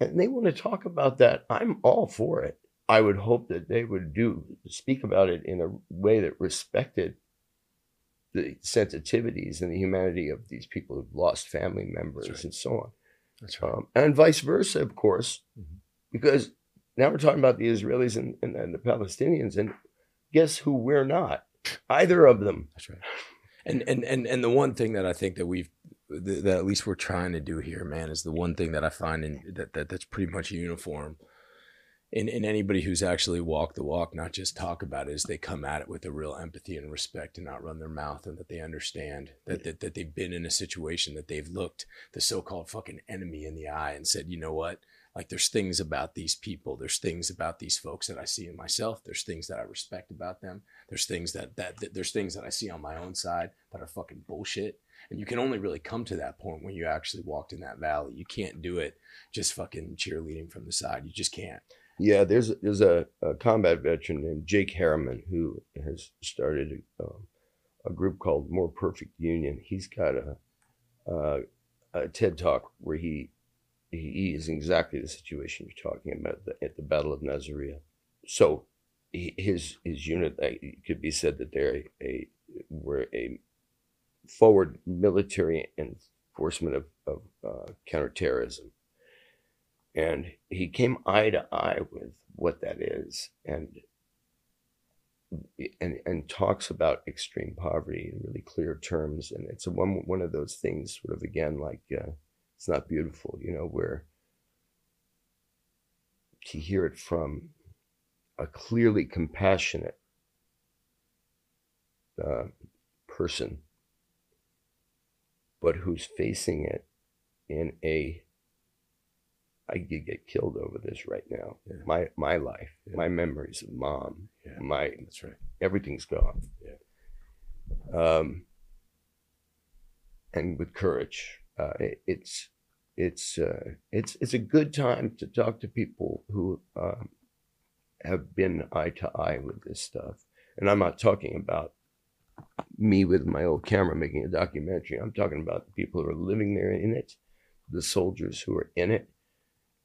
and they want to talk about that. I'm all for it. I would hope that they would do speak about it in a way that respected the sensitivities and the humanity of these people who've lost family members right. and so on. That's right. Um, and vice versa, of course, mm-hmm. because now we're talking about the Israelis and, and, and, the Palestinians, and guess who we're not? Either of them. That's right. And and and and the one thing that I think that we've that at least we're trying to do here, man, is the one thing that I find in that, that that's pretty much uniform in, in anybody who's actually walked the walk, not just talk about it, is they come at it with a real empathy and respect and not run their mouth and that they understand that, that, that they've been in a situation that they've looked the so-called fucking enemy in the eye and said, you know what? Like there's things about these people, there's things about these folks that I see in myself, there's things that I respect about them, there's things that, that, that there's things that I see on my own side that are fucking bullshit. And you can only really come to that point when you actually walked in that valley. You can't do it just fucking cheerleading from the side. You just can't. Yeah, there's there's a, a combat veteran named Jake Harriman who has started a, um, a group called More Perfect Union. He's got a, a, a TED talk where he he is exactly the situation you're talking about at the Battle of Nasiriyah. So his his unit it could be said that they're a, a were a forward military enforcement of, of uh, counterterrorism and he came eye to eye with what that is and and and talks about extreme poverty in really clear terms and it's a one one of those things sort of again like uh, it's not beautiful you know where to hear it from a clearly compassionate uh, person but who's facing it in a I could get killed over this right now. Yeah. My my life, yeah. my memories of mom, yeah. my that's right. Everything's gone. Yeah. Um. And with courage, uh, it, it's it's uh, it's it's a good time to talk to people who um, have been eye to eye with this stuff. And I'm not talking about me with my old camera making a documentary. I'm talking about the people who are living there in it, the soldiers who are in it,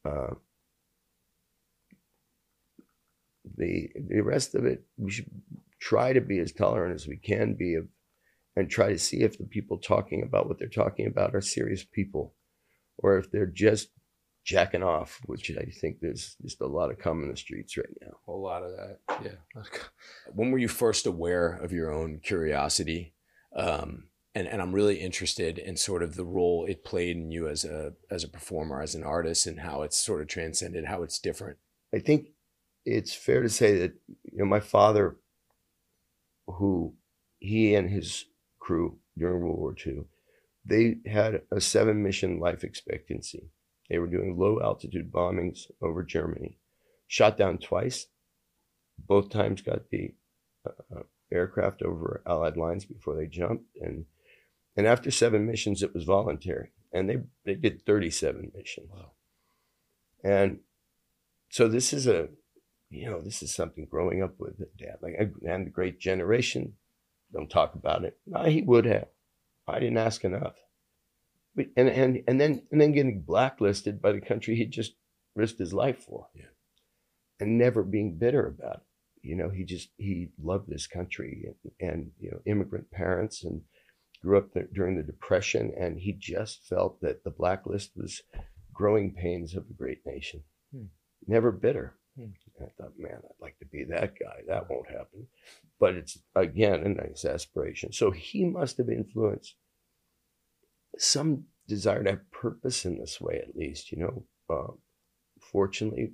uh, the the rest of it, we should try to be as tolerant as we can be of, and try to see if the people talking about what they're talking about are serious people, or if they're just jacking off, which I think there's just a lot of come in the streets right now. A lot of that, yeah. When were you first aware of your own curiosity? Um, and, and I'm really interested in sort of the role it played in you as a as a performer, as an artist, and how it's sort of transcended, how it's different. I think it's fair to say that you know my father, who he and his crew during World War II, they had a seven mission life expectancy. They were doing low altitude bombings over Germany, shot down twice. Both times got the uh, aircraft over Allied lines before they jumped, and and after seven missions, it was voluntary. And they, they did 37 missions. Wow. And so this is a, you know, this is something growing up with dad. Like, and the great generation, don't talk about it. No, he would have. I didn't ask enough. But, and, and, and then, and then getting blacklisted by the country he just risked his life for. Yeah. And never being bitter about it. You know, he just, he loved this country and, and you know, immigrant parents and, grew up there during the Depression, and he just felt that the blacklist was growing pains of a great nation. Hmm. Never bitter. Hmm. I thought, man, I'd like to be that guy. That won't happen. But it's, again, a nice aspiration. So he must have influenced some desire to have purpose in this way, at least, you know. Uh, fortunately,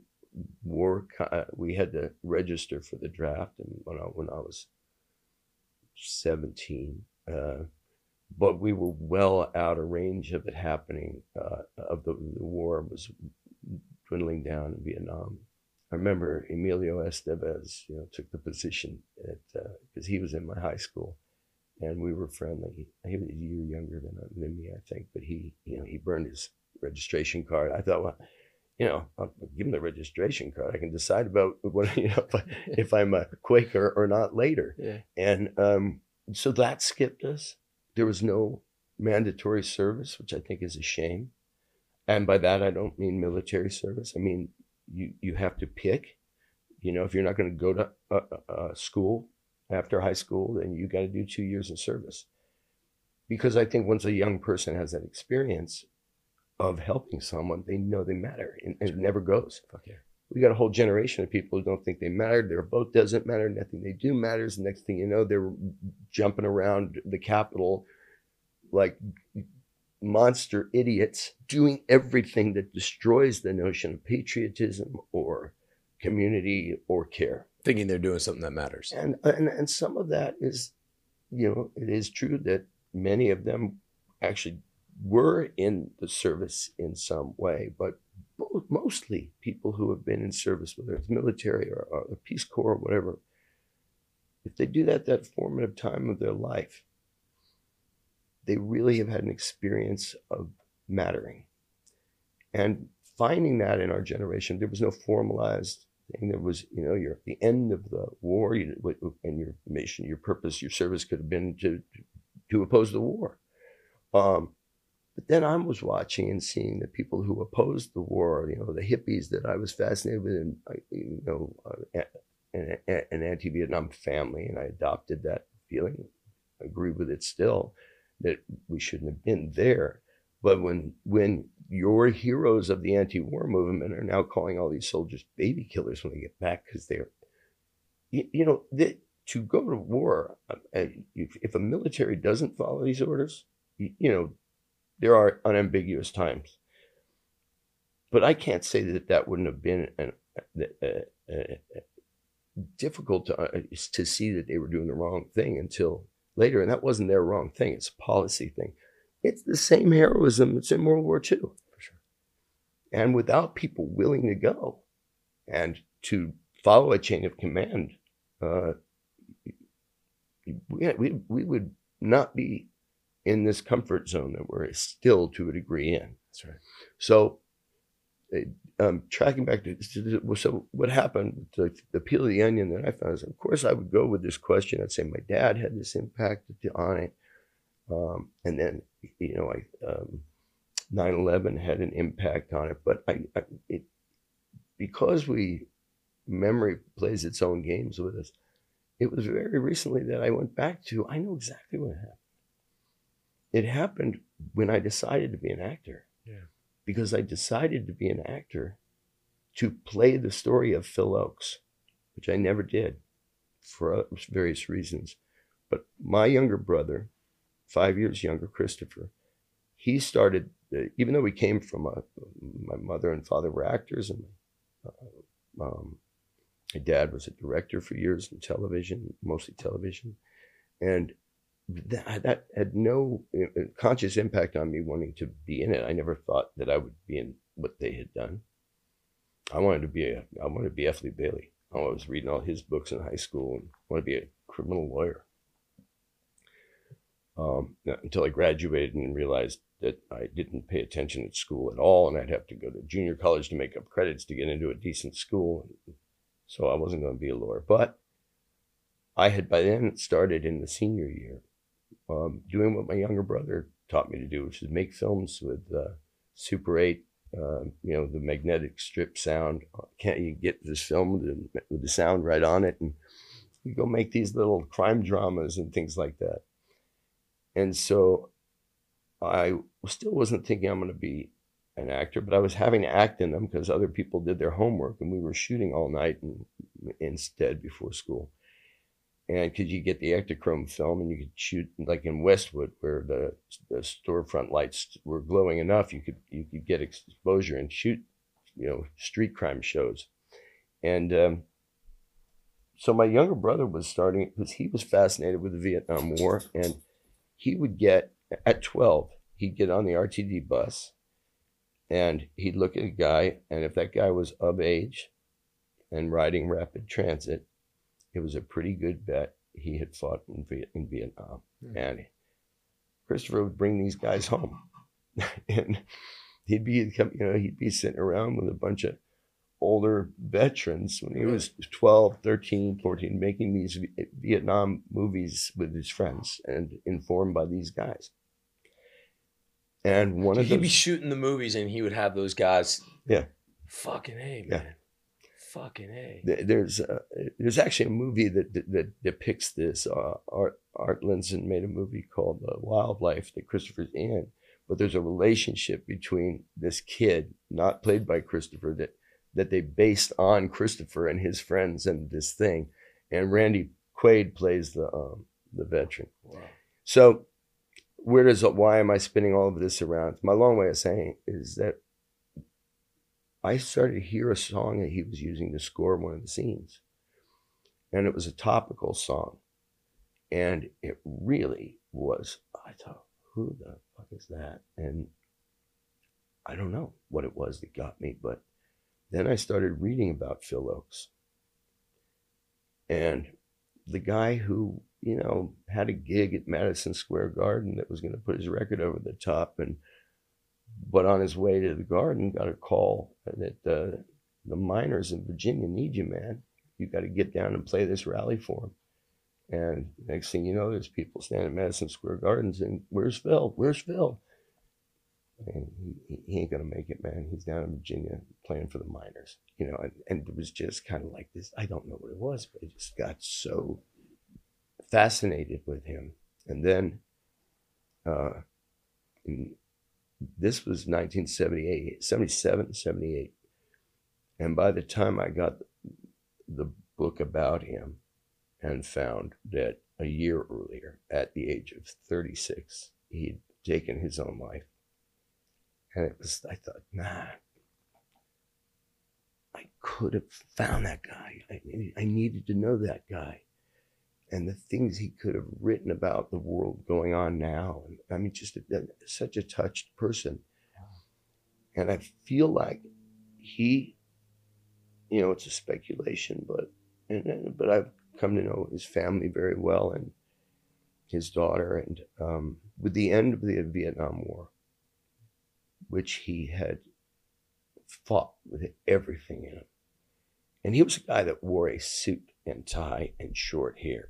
war, uh, we had to register for the draft. And when I, when I was 17, uh, but we were well out of range of it happening. Uh, of the, the war was dwindling down in Vietnam. I remember Emilio Estevez, you know, took the position because uh, he was in my high school, and we were friendly. He was a year younger than, than me, I think, but he, you know, he burned his registration card. I thought, well, you know, I'll give him the registration card. I can decide about what, you know, if, I, if I'm a Quaker or not later. Yeah. And um, so that skipped us. There was no mandatory service, which I think is a shame. And by that, I don't mean military service. I mean, you, you have to pick. You know, if you're not going to go to a, school after high school, then you got to do two years of service. Because I think once a young person has that experience of helping someone, they know they matter and, and it never goes. Okay. We got a whole generation of people who don't think they matter. Their vote doesn't matter. Nothing they do matters. The next thing you know, they're jumping around the Capitol like monster idiots doing everything that destroys the notion of patriotism or community or care. Thinking they're doing something that matters. And, and, and some of that is, you know, it is true that many of them actually were in the service in some way, but mostly people who have been in service, whether it's military or, or the Peace Corps or whatever, if they do that that formative time of their life, they really have had an experience of mattering. And finding that in our generation, there was no formalized thing. There was, you know, you're at the end of the war, you, and your mission, your purpose, your service could have been to to oppose the war. Um, but then I was watching and seeing the people who opposed the war, you know, the hippies that I was fascinated with, and you know, uh, an, an anti-Vietnam family, and I adopted that feeling. I agree with it still that we shouldn't have been there. But when when your heroes of the anti-war movement are now calling all these soldiers baby killers when they get back because they're, you, you know, they, to go to war, uh, uh, if, if, a military doesn't follow these orders, you, you, know, there are unambiguous times. But I can't say that that wouldn't have been an, uh, uh, uh difficult to, to see that they were doing the wrong thing until later, and that wasn't their wrong thing. It's a policy thing. It's the same heroism that's in World War II, for sure. And without people willing to go and to follow a chain of command, uh, we, we, we would not be in this comfort zone that we're still to a degree in. That's right. So um, tracking back to so what happened to the peel of the onion that I found is of course I would go with this question. I'd say my dad had this impact on it. Um, and then you know I um, 9/11 had an impact on it. But I, I it, because we memory plays its own games with us it was very recently that I went back to I know exactly what happened. It happened when I decided to be an actor. Yeah because I decided to be an actor to play the story of Phil Ochs, which I never did for various reasons. But my younger brother, five years younger, Christopher, he started, even though we came from a, my mother and father were actors, and uh, um, my dad was a director for years in television, mostly television. And that, that had no uh, conscious impact on me wanting to be in it. I never thought that I would be in what they had done. I wanted to be a, I wanted to be F. Lee Bailey. I was reading all his books in high school and wanted to be a criminal lawyer. Um, until I graduated and realized that I didn't pay attention at school at all, and I'd have to go to junior college to make up credits to get into a decent school. So I wasn't going to be a lawyer, but I had by then started in the senior year um, doing what my younger brother taught me to do, which is make films with uh, Super 8, uh, you know, the magnetic strip sound. Can't you get this film with the, with the sound right on it? And you go make these little crime dramas and things like that. And so I still wasn't thinking I'm going to be an actor, but I was having to act in them because other people did their homework and we were shooting all night and, instead before school and because you get the Ektachrome film and you could shoot like in Westwood where the, the storefront lights were glowing enough, you could you could get exposure and shoot, you know, street crime shows, and um, so my younger brother was starting because he was fascinated with the Vietnam War, and he would get at twelve he'd get on the RTD bus, and he'd look at a guy, and if that guy was of age, and riding rapid transit it was a pretty good bet he had fought in, Viet- in Vietnam. Mm-hmm. And Christopher would bring these guys home. and he'd be, you know, he'd be sitting around with a bunch of older veterans when he was 12, 13, 14, making these Vietnam movies with his friends and informed by these guys. And one of he'd them, be shooting the movies and he would have those guys. Yeah. Fucking A, Yeah. Fucking A. there's uh, there's actually a movie that that, that depicts this. Uh, Art Art Linson made a movie called uh, Wildlife that Christopher's in, but there's a relationship between this kid, not played by Christopher, that that they based on Christopher and his friends and this thing, and Randy Quaid plays the um, the veteran. Wow. So, where does why am I spinning all of this around? My long way of saying is that I started to hear a song that he was using to score one of the scenes, and it was a topical song, and it really was. I thought, who the fuck is that? And I don't know what it was that got me, but then I started reading about Phil Ochs, and the guy who you know had a gig at Madison Square Garden that was going to put his record over the top, and but on his way to the garden got a call that uh, the miners in Virginia need you, man. You got to get down and play this rally for them. And next thing you know, there's people standing at Madison Square Gardens and where's Phil? Where's Phil? And he, he ain't gonna make it, man. He's down in Virginia playing for the miners, you know. And, and it was just kind of like this. I don't know what it was, but I just got so fascinated with him. And then, uh, in, this was 1978, 77, 78. And by the time I got the book about him and found that a year earlier, at the age of 36, he'd taken his own life. And it was, I thought, nah, I could have found that guy. I, I needed to know that guy and the things he could have written about the world going on now. I mean, just a, such a touched person. And I feel like he, you know, it's a speculation, but and, but I've come to know his family very well and his daughter. And um, with the end of the Vietnam War, which he had fought with everything in him, and he was a guy that wore a suit and tie and short hair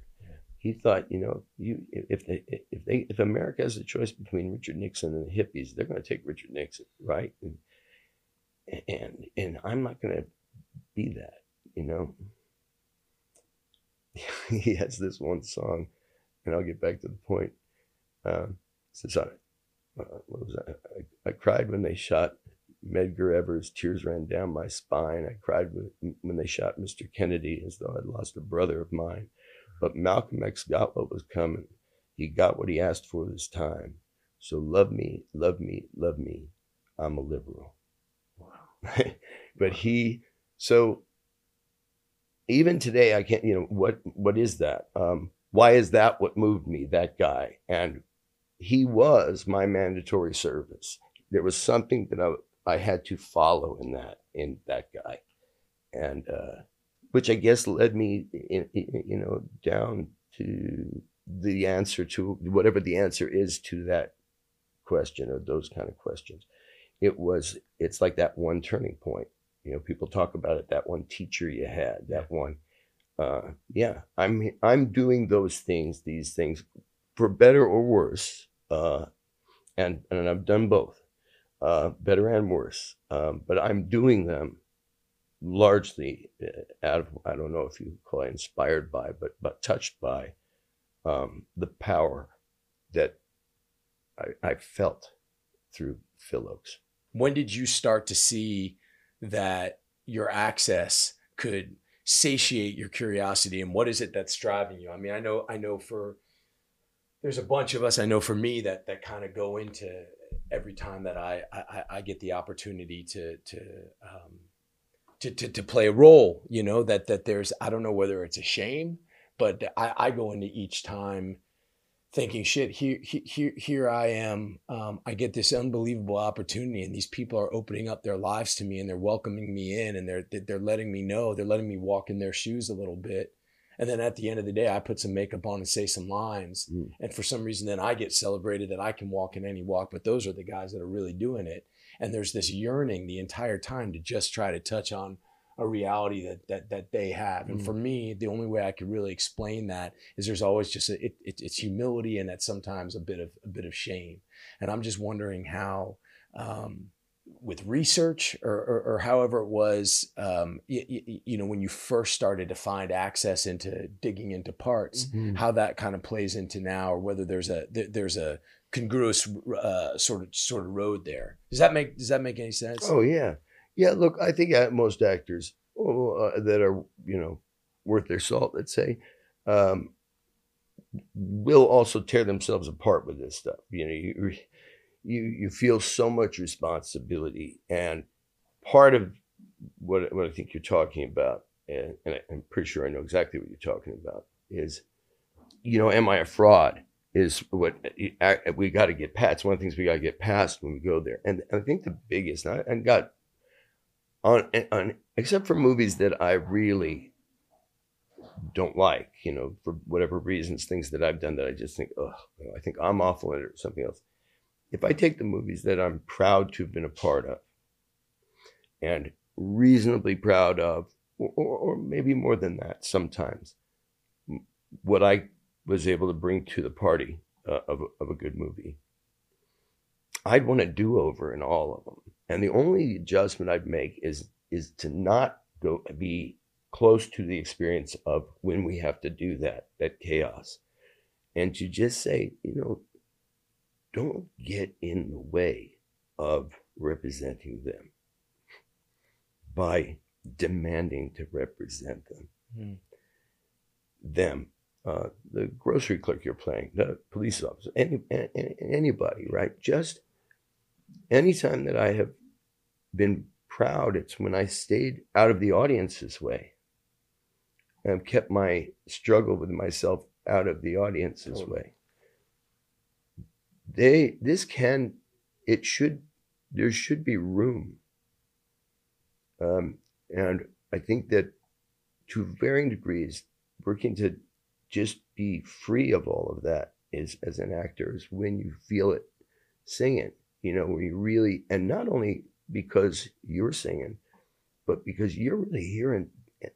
he thought, you know, you if they if they if America has a choice between Richard Nixon and the hippies, they're going to take Richard Nixon, right? And and and I'm not going to be that, you know. he has this one song, and I'll get back to the point. Um, I, uh, what was that? I, I cried when they shot Medgar Evers. Tears ran down my spine. I cried when they shot Mr. Kennedy, as though I'd lost a brother of mine. But Malcolm X got what was coming. He got what he asked for this time. So love me, love me, love me. I'm a liberal. Wow. but he, so even today, I can't, you know, what, what is that? Um, why is that what moved me, that guy? And he was my mandatory service. There was something that I, I had to follow in that, in that guy. And, uh, which I guess led me, in, in, you know, down to the answer to whatever the answer is to that question or those kind of questions. It was, it's like that one turning point. You know, people talk about it. That one teacher you had, that one. Uh, yeah, I'm I'm doing those things, these things, for better or worse. Uh, and and I've done both, uh, better and worse. Um, but I'm doing them largely uh, out of I don't know if you call it inspired by, but but touched by um, the power that I, I felt through Phil Ochs. When did you start to see that your access could satiate your curiosity, and what is it that's driving you? I mean, I know I know for there's a bunch of us I know for me that that kind of go into every time that I, I I get the opportunity to to um, to, to, to play a role, you know, that, that there's, I don't know whether it's a shame, but I, I go into each time thinking, shit, here, here, here I am. Um, I get this unbelievable opportunity and these people are opening up their lives to me and they're welcoming me in and they're, they're letting me know, they're letting me walk in their shoes a little bit. And then at the end of the day, I put some makeup on and say some lines. Mm. And for some reason, then I get celebrated that I can walk in any walk. But those are the guys that are really doing it. And there's this yearning the entire time to just try to touch on a reality that that that they have. And Mm. for me, the only way I could really explain that is there's always just a, it, it, it's humility and that's sometimes a bit of a bit of shame. And I'm just wondering how. Um, with research or, or, or however it was, um, you, you know, when you first started to find access into digging into parts, Mhm. how that kind of plays into now, or whether there's a there- there's a congruous uh, sort of sort of road there. Does that make Does that make any sense? Oh yeah, yeah. Look, I think uh, most actors uh, that are you know worth their salt, let's say, um, will also tear themselves apart with this stuff. You know, you you you feel so much responsibility, and part of what what I think you're talking about, and, and I'm pretty sure I know exactly what you're talking about, is you know, am I a fraud? Is what uh, uh, we got to get past. One of the things we got to get past when we go there. And I think the biggest, and I and got on, on, except for movies that I really don't like, you know, for whatever reasons, things that I've done that I just think, oh, I think I'm awful in it or something else. If I take the movies that I'm proud to have been a part of and reasonably proud of, or, or, or maybe more than that sometimes, what I was able to bring to the party uh, of, of a good movie, I'd want a do over in all of them. And the only adjustment I'd make is is to not go be close to the experience of when we have to do that, that chaos. And to just say, you know, don't get in the way of representing them by demanding to represent them. Mhm. Them uh, the grocery clerk you're playing, the police officer, any, any, anybody, right? Just anytime that I have been proud, it's when I stayed out of the audience's way and kept my struggle with myself out of the audience's Totally. way. They, this can, it should, there should be room. Um, and I think that to varying degrees, working to just be free of all of that is as an actor is when you feel it singing you know where you really and not only because you're singing but because you're really hearing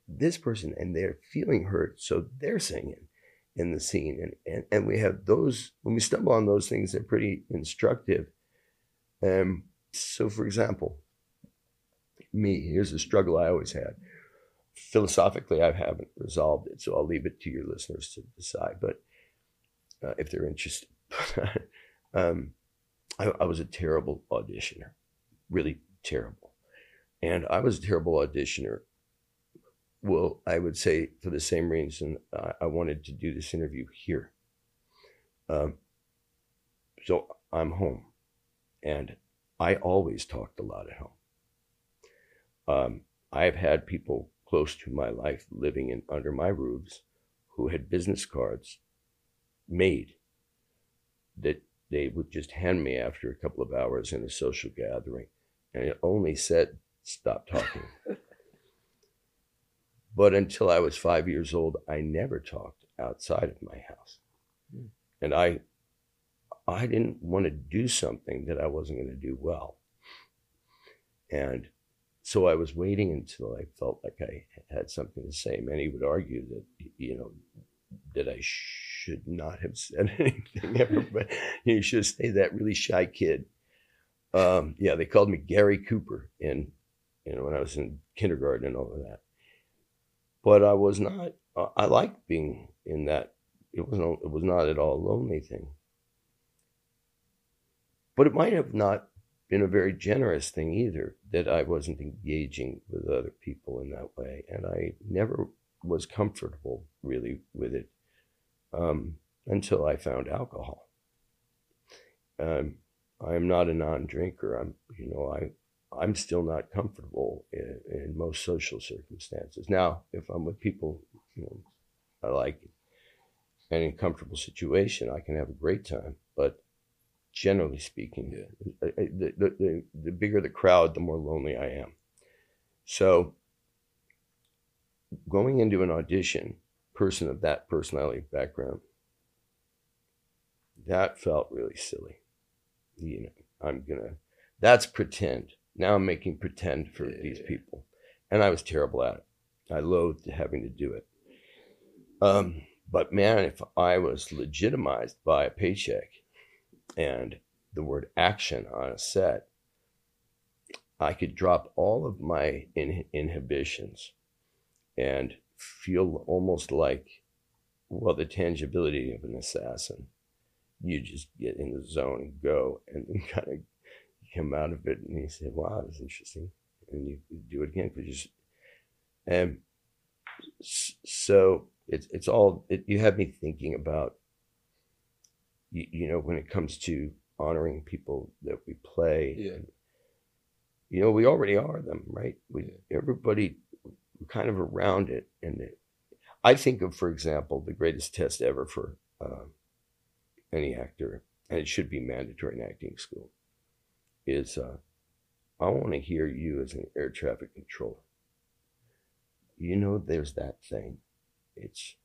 this person and they're feeling hurt so they're singing in the scene. And and, and we have those when we stumble on those things they're pretty instructive. Um so for example me here's a struggle i always had philosophically, I haven't resolved it, so I'll leave it to your listeners to decide. But uh, if they're interested, um, I, I, was a terrible auditioner, really terrible, and I was a terrible auditioner. Well, I would say for the same reason I, I wanted to do this interview here. Um, so I'm home, and I always talked a lot at home. Um, I've had people close to my life living in under my roofs who had business cards made that they would just hand me after a couple of hours in a social gathering and it only said stop talking. But until i was five years old i never talked outside of my house. Hmm. And i i didn't want to do something that i wasn't going to do well. And so I was waiting until I felt like I had something to say. Many would argue that, you know, that I should not have said anything ever, but you should say that really shy kid. Um, yeah, they called me Gary Cooper in, you know, when I was in kindergarten and all of that. But I was not. I liked being in that. It was. It was not at all a lonely thing. But it might have not been a very generous thing either that I wasn't engaging with other people in that way. And I never was comfortable really with it um, until I found alcohol. Um, I am not a non-drinker. I'm, you know, I, I'm still not comfortable in, in most social circumstances. Now, if I'm with people, you know, I like and in a comfortable situation, I can have a great time. But generally speaking. Yeah. The, the, the, the bigger the crowd, the more lonely I am. So going into an audition, person of that personality background, that felt really silly. You know, I'm gonna, that's pretend. Now I'm making pretend for yeah, these yeah. people. and I was terrible at it. I loathed having to do it. Um, but man, if I was legitimized by a paycheck and the word action on a set, I could drop all of my in- inhibitions and feel almost like, well, the tangibility of an assassin. You just get in the zone and go and kind of come out of it and you say, wow, that's interesting. And you do it again because you and so it's, it's all, it, you have me thinking about, you, you know, when it comes to honoring people that we play. Yeah. You know, we already are them, right? We, everybody kind of around it. And it, I think of, for example, the greatest test ever for uh, any actor, and it should be mandatory in acting school, is uh, I want to hear you as an air traffic controller. You know, there's that thing. It's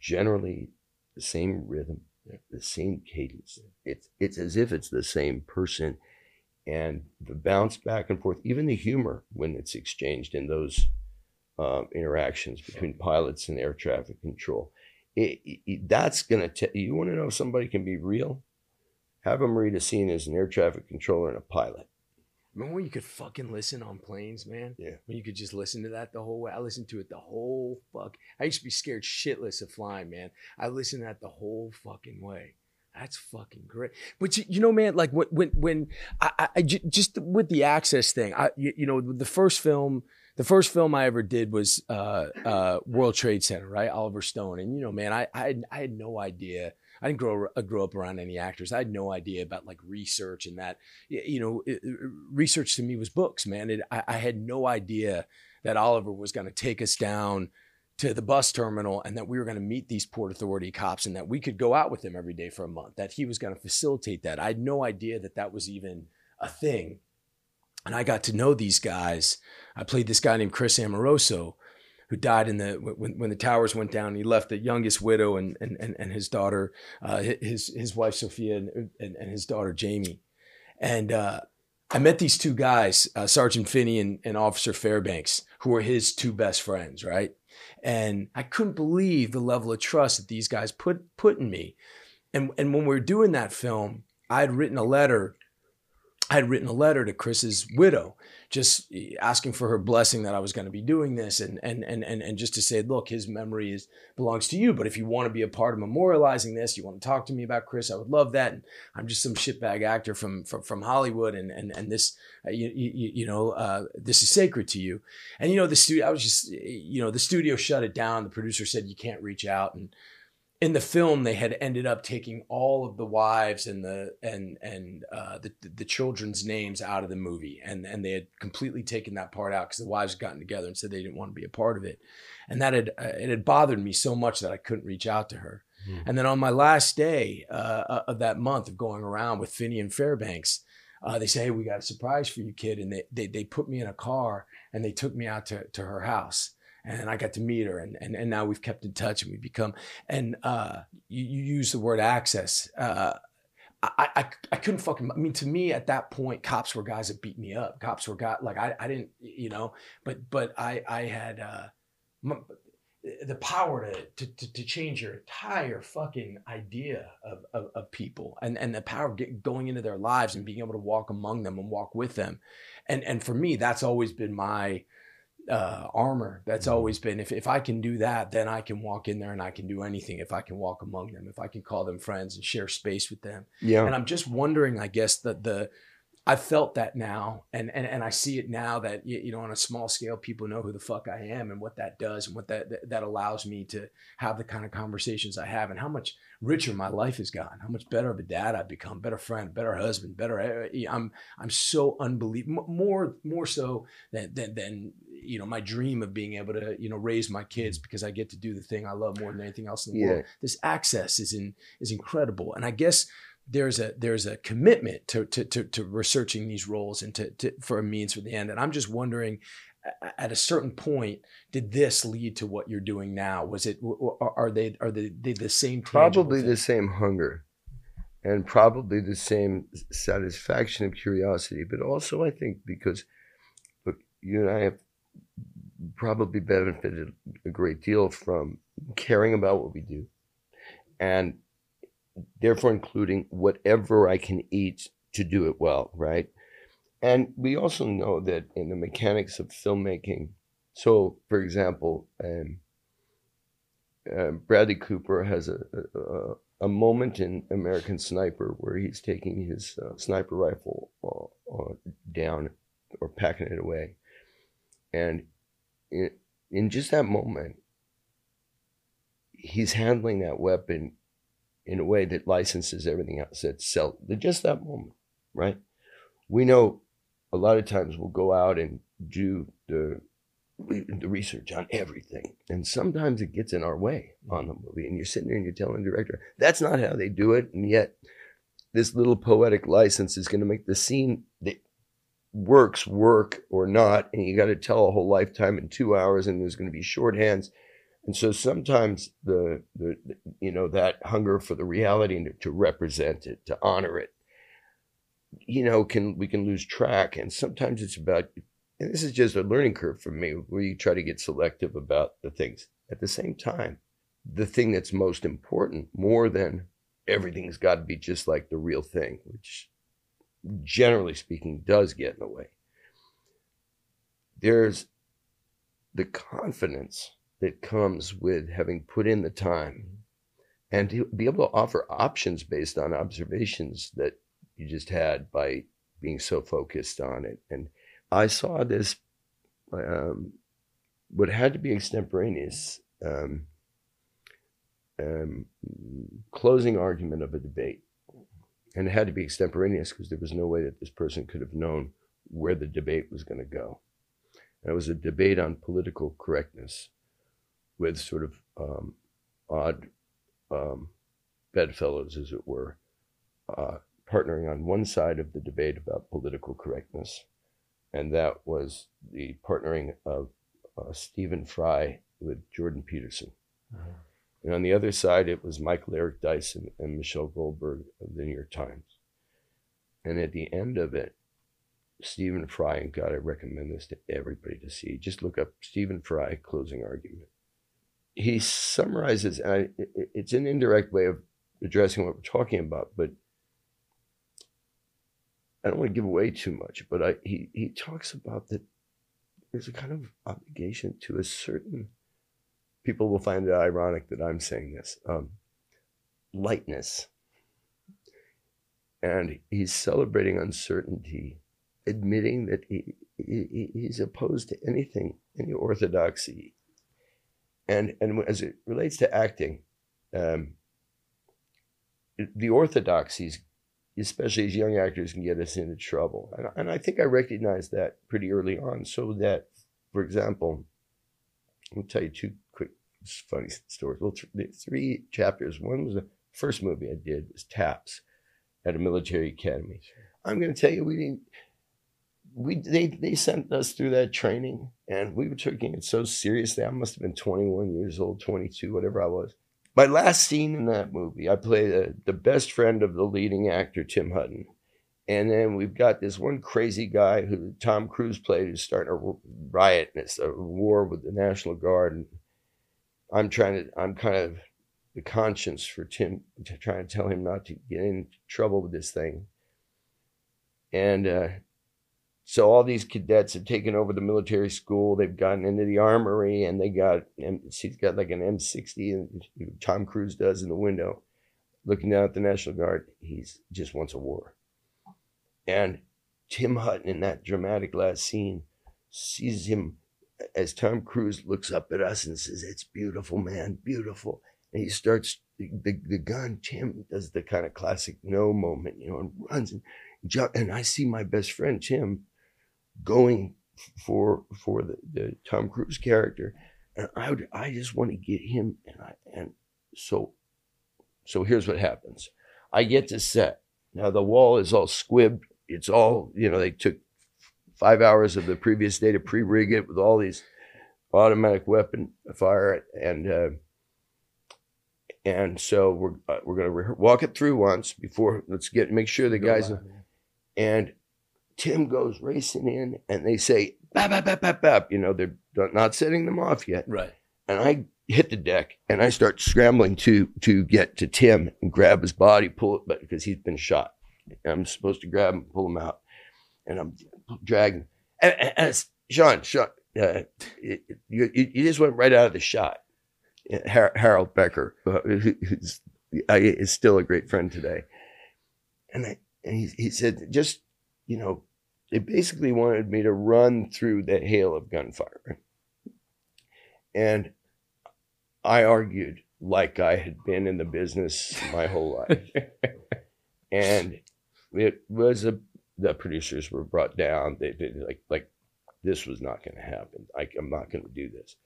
generally the same rhythm, Yeah. the same cadence. It's it's as if it's the same person, and the bounce back and forth, even the humor when it's exchanged in those um, interactions between pilots and air traffic control. It, it, that's gonna tell you want to know if somebody can be real. Have them read a scene as an air traffic controller and a pilot. Remember when you could fucking listen on planes, man? Yeah. When you could just listen to that the whole way. I listened to it the whole fuck. I used to be scared shitless of flying, man. I listened to that the whole fucking way. That's fucking great. But you, you know, man, like when when when I, I, I just with the access thing, I you, you know the first film. The first film I ever did was uh, uh, World Trade Center, right? Oliver Stone, and you know, man, I I had, I had no idea. I didn't grow uh, grow up around any actors. I had no idea about like research and that. You know, it- research to me was books, man. It, I, I had no idea that Oliver was going to take us down to the bus terminal and that we were going to meet these port authority cops and that we could go out with him every day for a month. That he was going to facilitate that. I had no idea that that was even a thing. And I got to know these guys. I played this guy named Chris Amoroso, who died in the when, when the towers went down. He left the youngest widow and and and, his daughter, uh, his his wife Sophia and, and, and his daughter Jamie. And uh, I met these two guys, uh, Sergeant Finney and, and Officer Fairbanks, who were his two best friends, right? And I couldn't believe the level of trust that these guys put put in me. And and when we were doing that film, I had written a letter I had written a letter to Chris's widow, just asking for her blessing that I was going to be doing this, and and and and and just to say, look, his memory is belongs to you. But if you want to be a part of memorializing this, you want to talk to me about Chris, I would love that. And I'm just some shitbag actor from from, from Hollywood, and and and this, uh, you, you you know, uh, this is sacred to you. And you know, the studio, I was just, you know, the studio shut it down. The producer said you can't reach out, and in the film they had ended up taking all of the wives and the and and uh, the the children's names out of the movie. And and they had completely taken that part out because the wives had gotten together and said they didn't want to be a part of it. And that had uh, it had bothered me so much that I couldn't reach out to her. Hmm. and then on my last day uh, of that month of going around with Finney and Fairbanks uh, they say hey we got a surprise for you kid. And they, they they put me in a car and they took me out to to her house and I got to meet her, and and, and now we've kept in touch, and we've become. And uh, you, you use the word access. Uh, I, I I couldn't fucking. I mean, to me at that point, cops were guys that beat me up. Cops were got like I, I didn't you know, but but I I had uh, m- the power to, to to change your entire fucking idea of, of, of people and and the power of get, going into their lives and being able to walk among them and walk with them, and and for me that's always been my uh, armor. That's always been if, if I can do that, then I can walk in there and I can do anything. If I can walk among them, if I can call them friends and share space with them. Yeah. And I'm just wondering, I guess that the I felt that now, and and and I see it now that you know on a small scale, people know who the fuck I am and what that does and what that that, allows me to have the kind of conversations I have and how much richer my life has gotten, how much better of a dad I've become, better friend, better husband, better. eh, I'm I'm so unbelievable, more more so than than than you know my dream of being able to you know raise my kids because I get to do the thing I love more than anything else in the Yeah. world. This access is in is incredible, and I guess there's a there's a commitment to to to, to researching these roles and to, to for a means for the end. And I'm just wondering, at a certain point, did this lead to what you're doing now? Was it are they are they, they the same? probably the same hunger and probably the same satisfaction of curiosity but also i think because look you and i have probably benefited a great deal from caring about what we do and therefore including whatever I can eat to do it well, right? And we also know that in the mechanics of filmmaking, so for example, um, uh, Bradley Cooper has a, a, a, moment in American Sniper where he's taking his uh, sniper rifle uh, uh down or packing it away. And in, in just that moment, he's handling that weapon in a way that licenses everything else that's sell just that moment, right? We know a lot of times we'll go out and do the the research on everything. And sometimes it gets in our way mm-hmm. on the movie. And you're sitting there and you're telling the director, that's not how they do it. And yet this little poetic license is going to make the scene that works work or not. And you got to tell a whole lifetime in two hours and there's going to be shorthands and so sometimes the, the you know that hunger for the reality to, to represent it, to honor it, you know, can we can lose track. And sometimes it's about and this is just a learning curve for me where you try to get selective about the things. At the same time, the thing that's most important, more than everything's got to be just like the real thing, which generally speaking does get in the way. There's the confidence that comes with having put in the time and to be able to offer options based on observations that you just had by being so focused on it. And I saw this, um, what had to be extemporaneous um, um, closing argument of a debate. And it had to be extemporaneous because there was no way that this person could have known where the debate was going to go. And it was a debate on political correctness with sort of um, odd um, bedfellows, as it were, uh, partnering on one side of the debate about political correctness, and that was the partnering of uh, Stephen Fry with Jordan Peterson. Mm-hmm. And on the other side, it was Michael Eric Dyson and Michelle Goldberg of the New York Times. And at the end of it, Stephen Fry, and God, I recommend this to everybody to see. Just look up Stephen Fry closing argument he summarizes, and I, it's an indirect way of addressing what we're talking about, but I don't want to give away too much. But I, he he talks about that there's a kind of obligation to a certain. People will find it ironic that I'm saying this. Um, lightness, and he's celebrating uncertainty, admitting that he, he he's opposed to anything, any orthodoxy, and and as it relates to acting, um, the orthodoxies, especially as young actors, can get us into trouble. And, and I think I recognized that pretty early on. So that, for example, I'll tell you two funny stories. Well, th- three chapters. One was the first movie I did was Taps at a military academy. I'm going to tell you, we didn't we they they sent us through that training and we were taking it so seriously. I must have been 21 years old, 22, whatever I was. My last scene in that movie, I play a, the best friend of the leading actor, Tim Hutton. And then we've got this one crazy guy who Tom Cruise played who's starting a riot and it's a war with the National Guard. And I'm trying to, I'm kind of the conscience for Tim, to to tell him not to get in trouble with this thing. And uh, so all these cadets have taken over the military school. They've gotten into the armory, and they got she's got like an M60, and Tom Cruise does in the window, looking down at the National Guard. He's just wants a war, and Tim Hutton in that dramatic last scene sees him as Tom Cruise looks up at us and says, "It's beautiful, man, beautiful." And he starts the, the, gun. Tim does the kind of classic no moment, you know, and runs and jump. And I see my best friend Tim going for for the, the Tom Cruise character, and I would I just want to get him and I and so so here's what happens. I get to set. Now the wall is all squibbed. It's all, you know, they took five hours of the previous day to pre-rig it with all these automatic weapon fire and uh, and so we're uh, we're gonna re- walk it through once before let's get make sure the guys and Tim goes racing in and they say, bap, bap, bap, bap, bap. You know, they're not setting them off yet. Right. And I hit the deck and I start scrambling to to get to Tim and grab his body, pull it, but because he's been shot. I'm supposed to grab him, pull him out, and I'm dragging. And, and, and Sean, Sean, uh, it, you, you just went right out of the shot. Harold Becker, uh, who's is still a great friend today, and, I, and he, he said, just you know, they basically wanted me to run through the hail of gunfire, and I argued like I had been in the business my whole life, and it was a the producers were brought down. They did like like this was not going to happen. I, I'm not going to do this.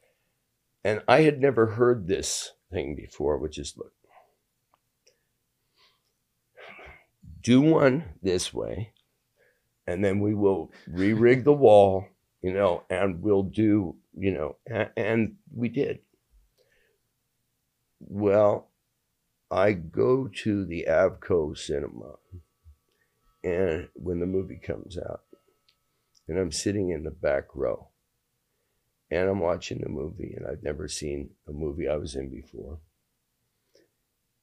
And I had never heard this thing before, which is look, do one this way, and then we will re rig the wall, you know, and we'll do, you know, and, and we did. Well, I go to the Avco cinema, and when the movie comes out, and I'm sitting in the back row and I'm watching the movie and I've never seen a movie I was in before.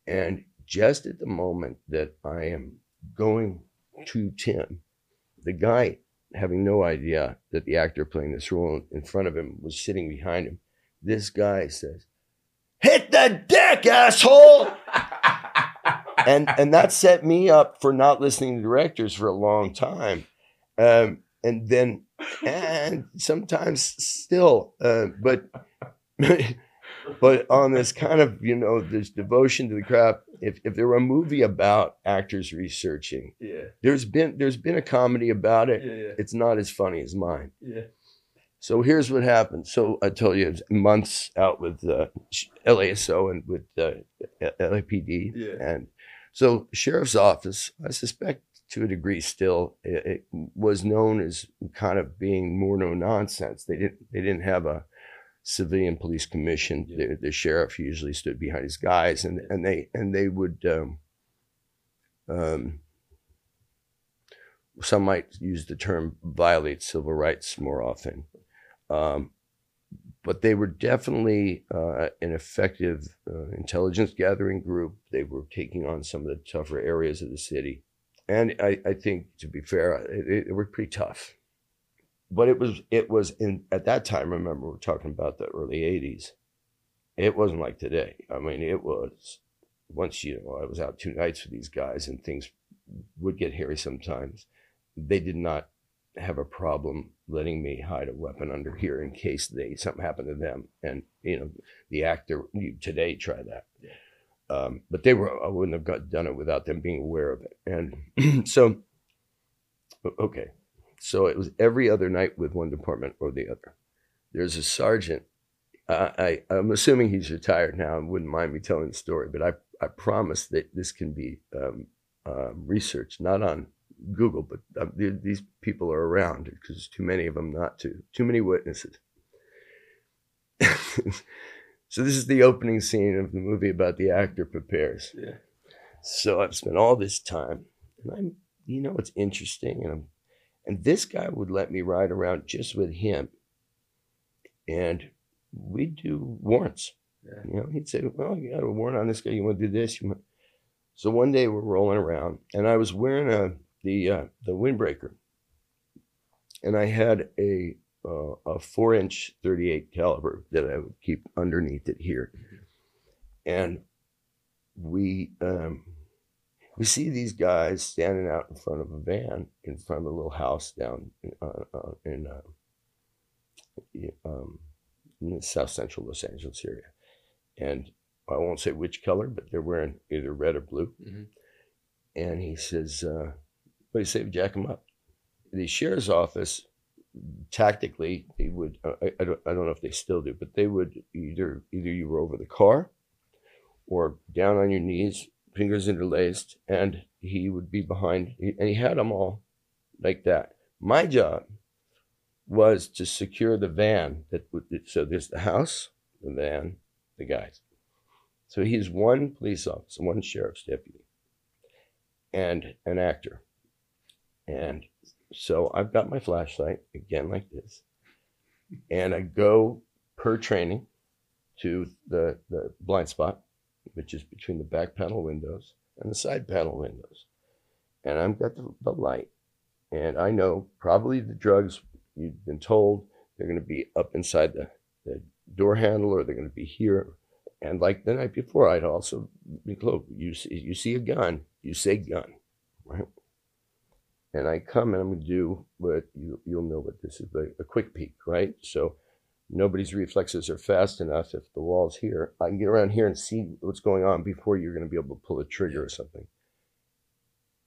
And just at the moment that I am going to Tim, the guy having no idea that the actor playing this role in front of him was sitting behind him, this guy says, Hit the deck, asshole! And and that set me up for not listening to directors for a long time. Um, and then and sometimes still uh, but but on this kind of you know this devotion to the craft if, if there were a movie about actors researching yeah there's been there's been a comedy about it yeah, yeah. it's not as funny as mine yeah so here's what happened so i told you months out with uh, laso and with uh, lapd yeah. and so sheriff's office i suspect to a degree still it, it, was known as kind of being more no nonsense. They didn't they didn't have a civilian police commission. Yeah. The, the, sheriff usually stood behind his guys, and, and they and they would. Um, um, some might use the term violate civil rights more often, um, but they were definitely uh, an effective uh, intelligence gathering group. They were taking on some of the tougher areas of the city and I, I think to be fair, it, it, pretty tough. But it was it was in at that time. Remember, we're talking about the early '80s. It wasn't like today. I mean, it was once you know I was out two nights with these guys, and things would get hairy sometimes. They did not have a problem letting me hide a weapon under here in case they something happened to them. And you know, the actor you today try that. Um, but they were, I wouldn't have got, done it without them being aware of it. And so, okay. So it was every other night with one department or the other. There's a sergeant. I, I, am assuming he's retired now and wouldn't mind me telling the story, but I, I promise that this can be um, um, researched, not on Google, but uh, these people are around because too many of them not to. Too many witnesses. So this is the opening scene of the movie about the actor prepares. Yeah. So I've spent all this time, and I'm, you know, it's interesting, and I'm, and this guy would let me ride around just with him, and we'd do warrants. Yeah. You know, he'd say, "Well, you got a warrant on this guy. You want to do this? You want?" So one day we're rolling around, and I was wearing a the uh, the windbreaker, and I had a uh, a four inch 38 caliber that I would keep underneath it here. And we, um, we see these guys standing out in front of a van in front of a little house down in, uh, uh, in, uh, um, in the south central Los Angeles area. And I won't say which color, but they're wearing either red or blue. Mm-hmm. And he says, uh, What do you say, jack them up? The sheriff's office tactically they would I, I, don't, I don't know if they still do but they would either either you were over the car or down on your knees fingers interlaced and he would be behind and he had them all like that. My job was to secure the van that would so there's the house the van the guys. So he's one police officer one sheriff's deputy and an actor and so I've got my flashlight again like this. and I go per training to the, the blind spot, which is between the back panel windows and the side panel windows. And I've got the, the light. And I know probably the drugs you've been told they're going to be up inside the, the door handle or they're going to be here. And like the night before, I'd also be close. You see, you see a gun, you say gun, right? And I come and I'm going to do what you, you'll know what this is, but a quick peek, right? So nobody's reflexes are fast enough. If the wall's here, I can get around here and see what's going on before you're going to be able to pull a trigger or something.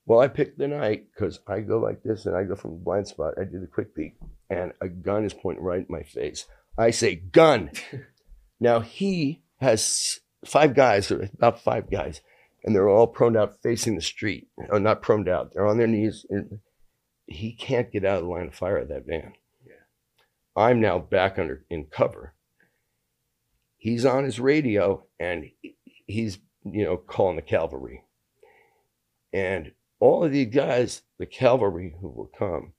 Well, I picked the night because I go like this and I go from the blind spot. I do the quick peek and a gun is pointing right in my face. I say, gun. now he has five guys, or about five guys, and they're all prone out facing the street. Or not prone out, they're on their knees. And he can't get out of the line of fire of that van. Yeah. I'm now back under in cover. He's on his radio and he's, you know, calling the cavalry. And all of these guys, the cavalry who will come,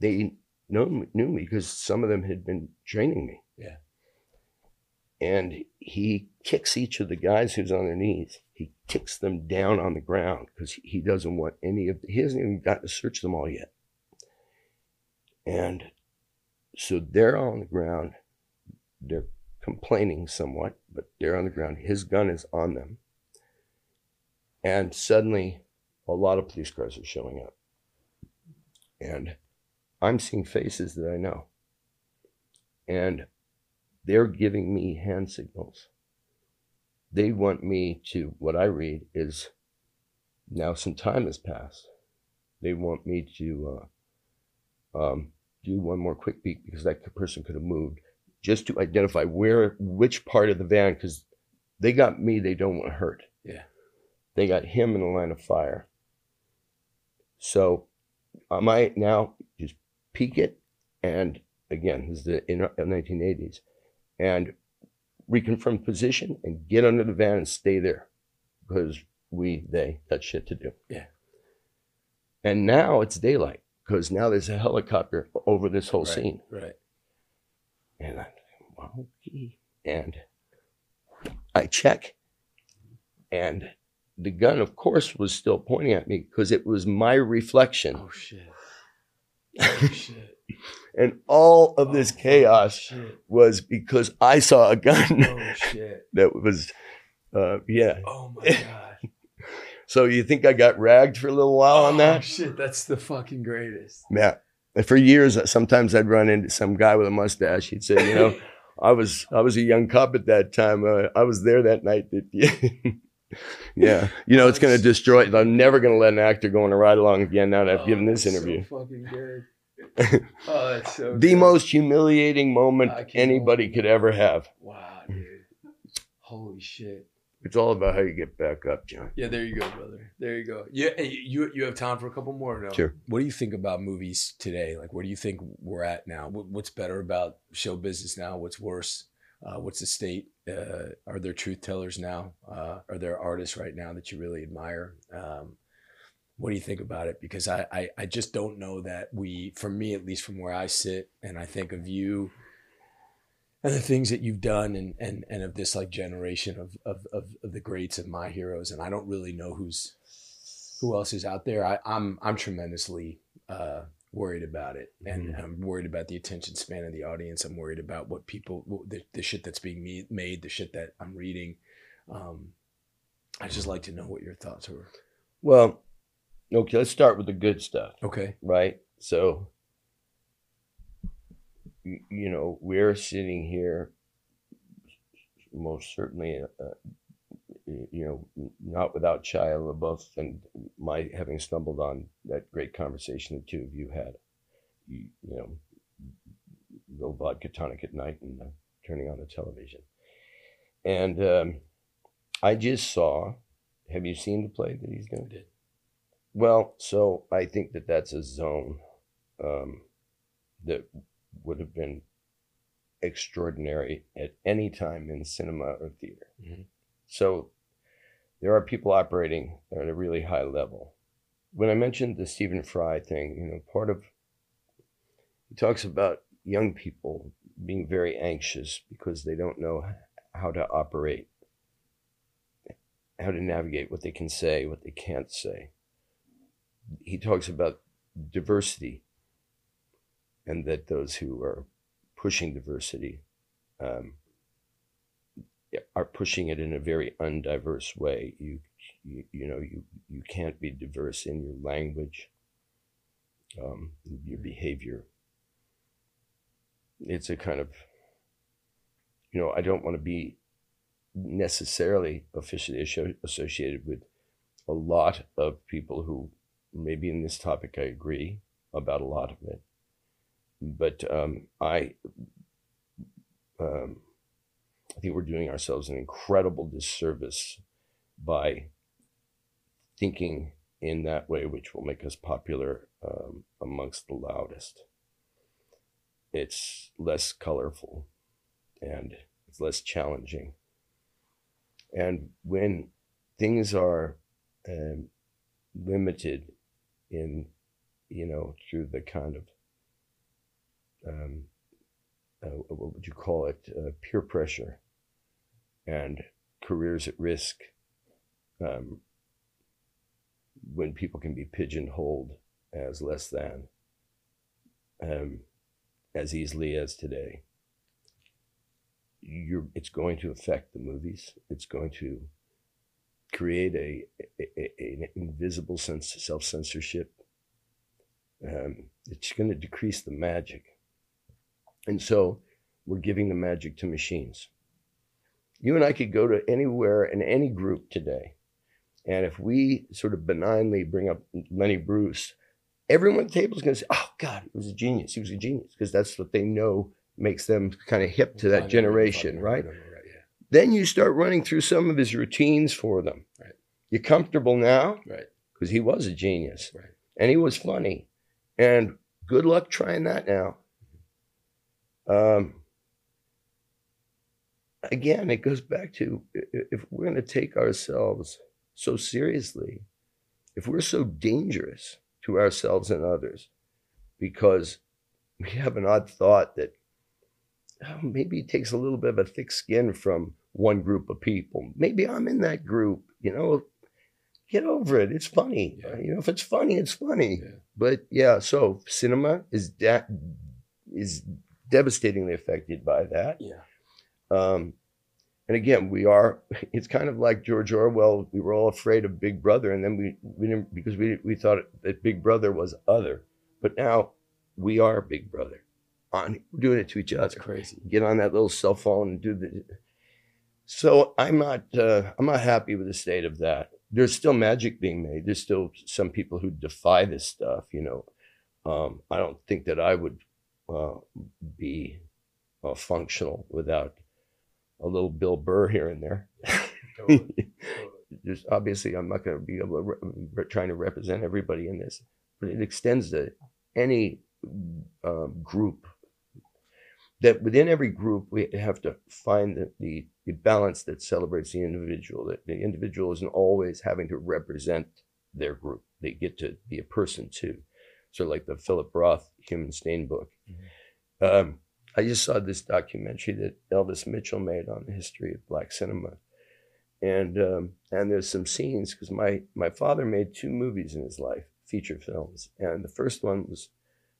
they know, knew me because some of them had been training me. And he kicks each of the guys who's on their knees. He kicks them down on the ground because he doesn't want any of. He hasn't even got to search them all yet. And so they're on the ground. They're complaining somewhat, but they're on the ground. His gun is on them. And suddenly, a lot of police cars are showing up. And I'm seeing faces that I know. And they're giving me hand signals. They want me to, what I read is now some time has passed. They want me to uh, um, do one more quick peek because that person could have moved just to identify where, which part of the van, because they got me, they don't want hurt. Yeah. They got him in the line of fire. So I might now just peek it, and again, this is the in, 1980s, and reconfirm position and get under the van and stay there because we, they, got shit to do. Yeah. And now it's daylight because now there's a helicopter over this whole right, scene. Right. And I, well, okay. And I check, and the gun, of course, was still pointing at me because it was my reflection. Oh shit. Oh shit. And all of this Oh, chaos was because I saw a gun Oh shit. that was, uh, yeah. Oh my god. So you think I got ragged for a little while on Oh that? shit. That's the fucking greatest. Yeah. And for years, sometimes I'd run into some guy with a mustache. He'd say, you know, I was I was a young cop at that time. Uh, I was there that night. That, yeah, you know, it's going to destroy. I'm never going to let an actor go on a ride along again now that I've Oh, given this interview. So fucking good. oh, that's so the good. most humiliating moment anybody could ever have. Wow, dude. Holy shit. It's all about how you get back up, Jon. Yeah, there you go, brother. There you go. Yeah, you you have time for a couple more? Or no? Sure. What do you think about movies today? Like, where do you think we're at now? What's better about show business now? What's worse? Uh, what's the state? Uh, are there truth tellers now? Uh, are there artists right now that you really admire? Um, what do you think about it? Because I, I I just don't know that we, for me at least, from where I sit, and I think of you and the things that you've done and and and of this like generation of of of, of the greats of my heroes and I don't really know who's who else is out there I, I'm I'm tremendously uh, worried about it and Mhm. I'm worried about the attention span of the audience I'm worried about what people the, the shit that's being made the shit that I'm reading um, I just like to know what your thoughts were Well, okay, let's start with the good stuff. okay right? So, you, know, we're sitting here, most certainly, uh, you know, not without Shia LaBeouf and my having stumbled on that great conversation the two of you had. You, you know, no vodka tonic at night and uh, turning on the television. And um, I just saw. Have you seen the play that he's doing? I did. Well, so I think that that's a zone um, that would have been extraordinary at any time in cinema or theater. Mhm. So there are people operating at a really high level. When I mentioned the Stephen Fry thing, you know, part of he talks about young people being very anxious because they don't know how to operate, how to navigate what they can say, what they can't say. He talks about diversity and that those who are pushing diversity um, are pushing it in a very undiverse way. You, you, you know, you, you can't be diverse in your language, um, your behavior. It's a kind of, you know, I don't want to be necessarily officially associated with a lot of people who maybe in this topic I agree about a lot of it. But um, I, um, I think we're doing ourselves an incredible disservice by thinking in that way, which will make us popular um, amongst the loudest. It's less colorful and it's less challenging. And when things are um, limited in, you know, through the kind of, um, uh, what would you call it, uh, peer pressure and careers at risk, um, when people can be pigeonholed as less than um, as easily as today. You're, it's going to affect the movies. It's going to create a, a, a an invisible sense of self censorship. Um, it's going to decrease the magic, and so we're giving the magic to machines. You and I could go to anywhere in any group today and if we sort of benignly bring up Lenny Bruce, everyone at the table is going to say, oh, God, he was a genius. He was a genius because that's what they know makes them kind of hip to that generation, right? Then you start running through some of his routines for them. Right. You're comfortable now? Right. Because he was a genius. Right. And he was funny. And good luck trying that now. Um, again, it goes back to if we're going to take ourselves – so seriously, if we're so dangerous to ourselves and others because we have an odd thought that maybe it takes a little bit of a thick skin from one group of people. Maybe I'm in that group, you know. Get over it. It's funny. Yeah. You know, if it's funny, it's funny. Yeah. But yeah, so cinema is that is devastatingly affected by that. Yeah. Um, and again, we are. It's kind of like George Orwell. We were all afraid of Big Brother, and then we we didn't because we we thought that Big Brother was other. But now we are Big Brother. On doing it to each other. That's crazy. Get on that little cell phone and do the. So I'm not. Uh, I'm not happy with the state of that. There's still magic being made. There's still some people who defy this stuff. You know, um, I don't think that I would uh, be uh, functional without a little Bill Burr here and there. Just obviously, I'm not going to be able to re- trying to represent everybody in this, but it extends to any um, group. That within every group, we have to find the, the, the balance that celebrates the individual. That the individual isn't always having to represent their group; they get to be a person too. So, like the Philip Roth Human Stain book. Mm-hmm. Um, I just saw this documentary that Elvis Mitchell made on the history of black cinema, and um, and there's some scenes because my my father made two movies in his life, feature films, and the first one was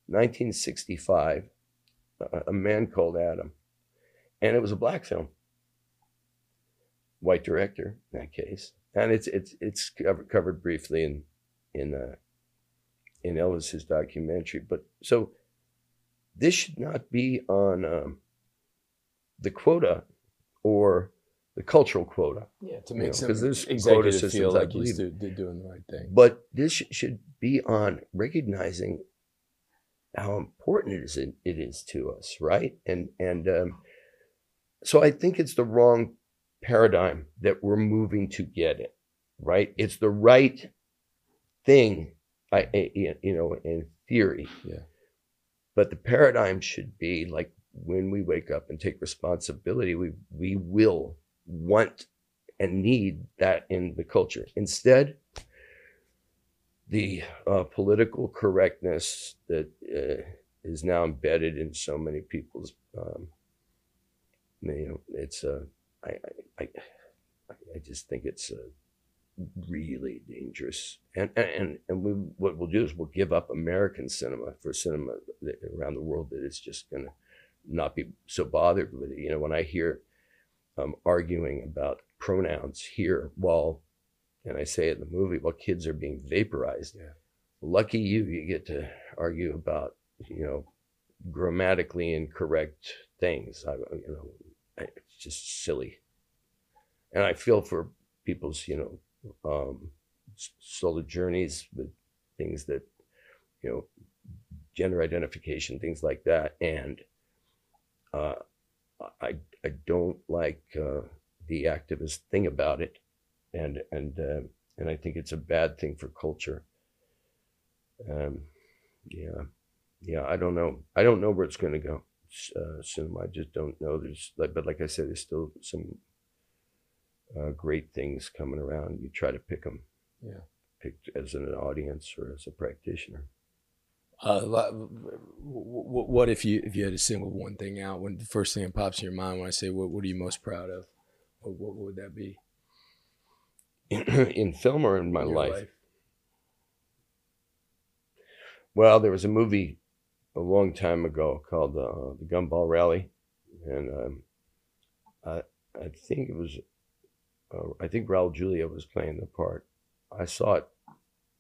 1965, A Man Called Adam, and it was a black film, white director in that case, and it's it's it's covered, covered briefly in in uh, in Elvis's documentary, but so this should not be on um, the quota or the cultural quota. Yeah, to make you know, some there's quota systems, feel like he's do, doing the right thing. But this should be on recognizing how important it is it is to us, right? And and um, so I think it's the wrong paradigm that we're moving to get it right. It's the right thing, I, you know, in theory. Yeah but the paradigm should be like when we wake up and take responsibility, we we will want and need that in the culture. Instead, the uh, political correctness that uh, is now embedded in so many people's. Um, you know, it's uh, I, I, I, just think it's uh, really dangerous. And and and we what we'll do is we'll give up American cinema for cinema around the world that is just to not be so bothered with it. You know, when I hear um, arguing about pronouns here while, and I say it in the movie, well, kids are being vaporized. Yeah. Lucky you, you get to argue about, you know, grammatically incorrect things. I, you know, it's just silly. And I feel for people's, you know, um, solo journeys with things that, you know, gender identification, things like that. And uh, I, I don't like uh, the activist thing about it. And, and, uh, and I think it's a bad thing for culture. Um, yeah. Yeah. I don't know. I don't know where it's going to go uh, cinema. I just don't know. There's like, but like I said, there's still some uh, great things coming around. You try to pick them, yeah, pick as an audience or as a practitioner. Uh, what if you if you had to single one thing out? When the first thing that pops in your mind when I say what what are you most proud of? What, what would that be? in film or in my life? life? Well, there was a movie a long time ago called uh, the Gumball Rally, and um, I I think it was uh, I think Raul Julia was playing the part. I saw it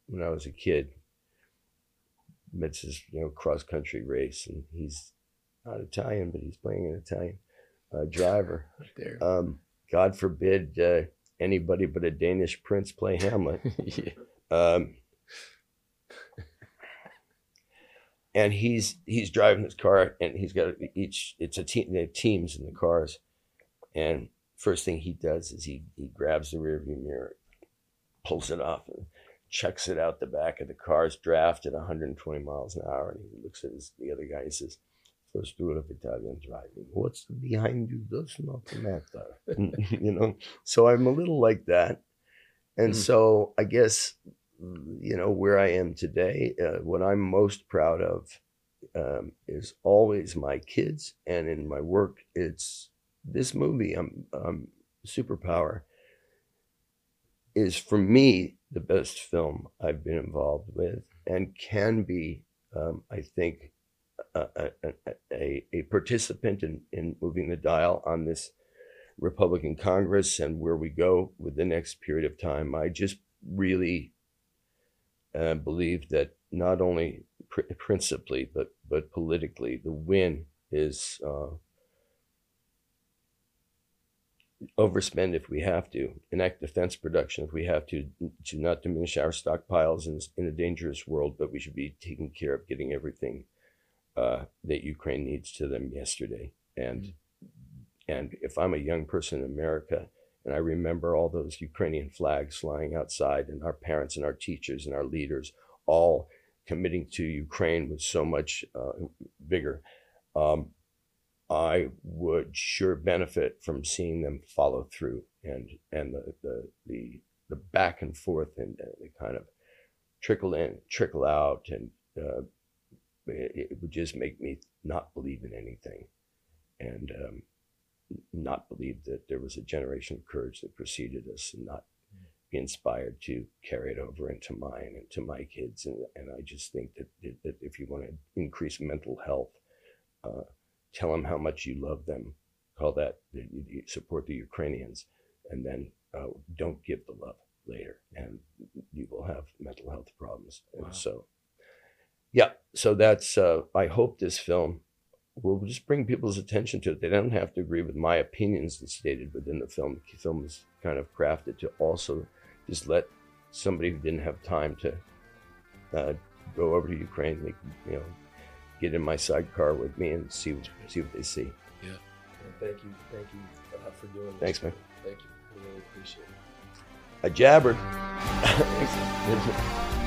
when I was a kid. It's his you know cross country race, and he's not Italian, but he's playing an Italian uh, driver. there. Um, God forbid uh, anybody but a Danish prince play Hamlet. yeah. um, and he's he's driving his car and he's got each it's a team they have teams in the cars and first thing he does is he he grabs the rearview mirror pulls it off and checks it out the back of the car's draft at 120 miles an hour and he looks at his, the other guy and says first rule of Italian driving what's behind you does not matter you know so I'm a little like that and mm. so I guess you know where I am today. Uh, what I'm most proud of um, is always my kids, and in my work, it's this movie. I'm, I'm superpower is for me the best film I've been involved with, and can be, um, I think, a, a, a, participant in, in moving the dial on this Republican Congress and where we go with the next period of time. I just really uh, believe that not only pr- principally but but politically, the win is uh, overspend if we have to, enact defense production if we have to, to not diminish our stockpiles in, in a dangerous world, but we should be taking care of getting everything uh, that Ukraine needs to them yesterday. And and if I'm a young person in America and I remember all those Ukrainian flags flying outside, and our parents and our teachers and our leaders all committing to Ukraine with so much uh, vigor. Um, I would sure benefit from seeing them follow through and and the the the, the back and forth and the kind of trickle in, trickle out, and uh, it, would just make me not believe in anything. And um, not believe that there was a generation of courage that preceded us and not be inspired to carry it over into mine and to my kids. And, and I just think that, that if you want to increase mental health, uh, tell them how much you love them, call that, support the Ukrainians, and then uh, don't give the love later, and you will have mental health problems. Wow. And so, yeah, so that's, uh, I hope this film will just bring people's attention to it. They don't have to agree with my opinions that's stated within the film. The film is kind of crafted to also just let somebody who didn't have time to uh, go over to Ukraine, they, you know, get in my sidecar with me and see see what they see. Yeah. thank you, thank you uh, for doing this. Thanks, man. Thank you. I really appreciate it. I jabbered.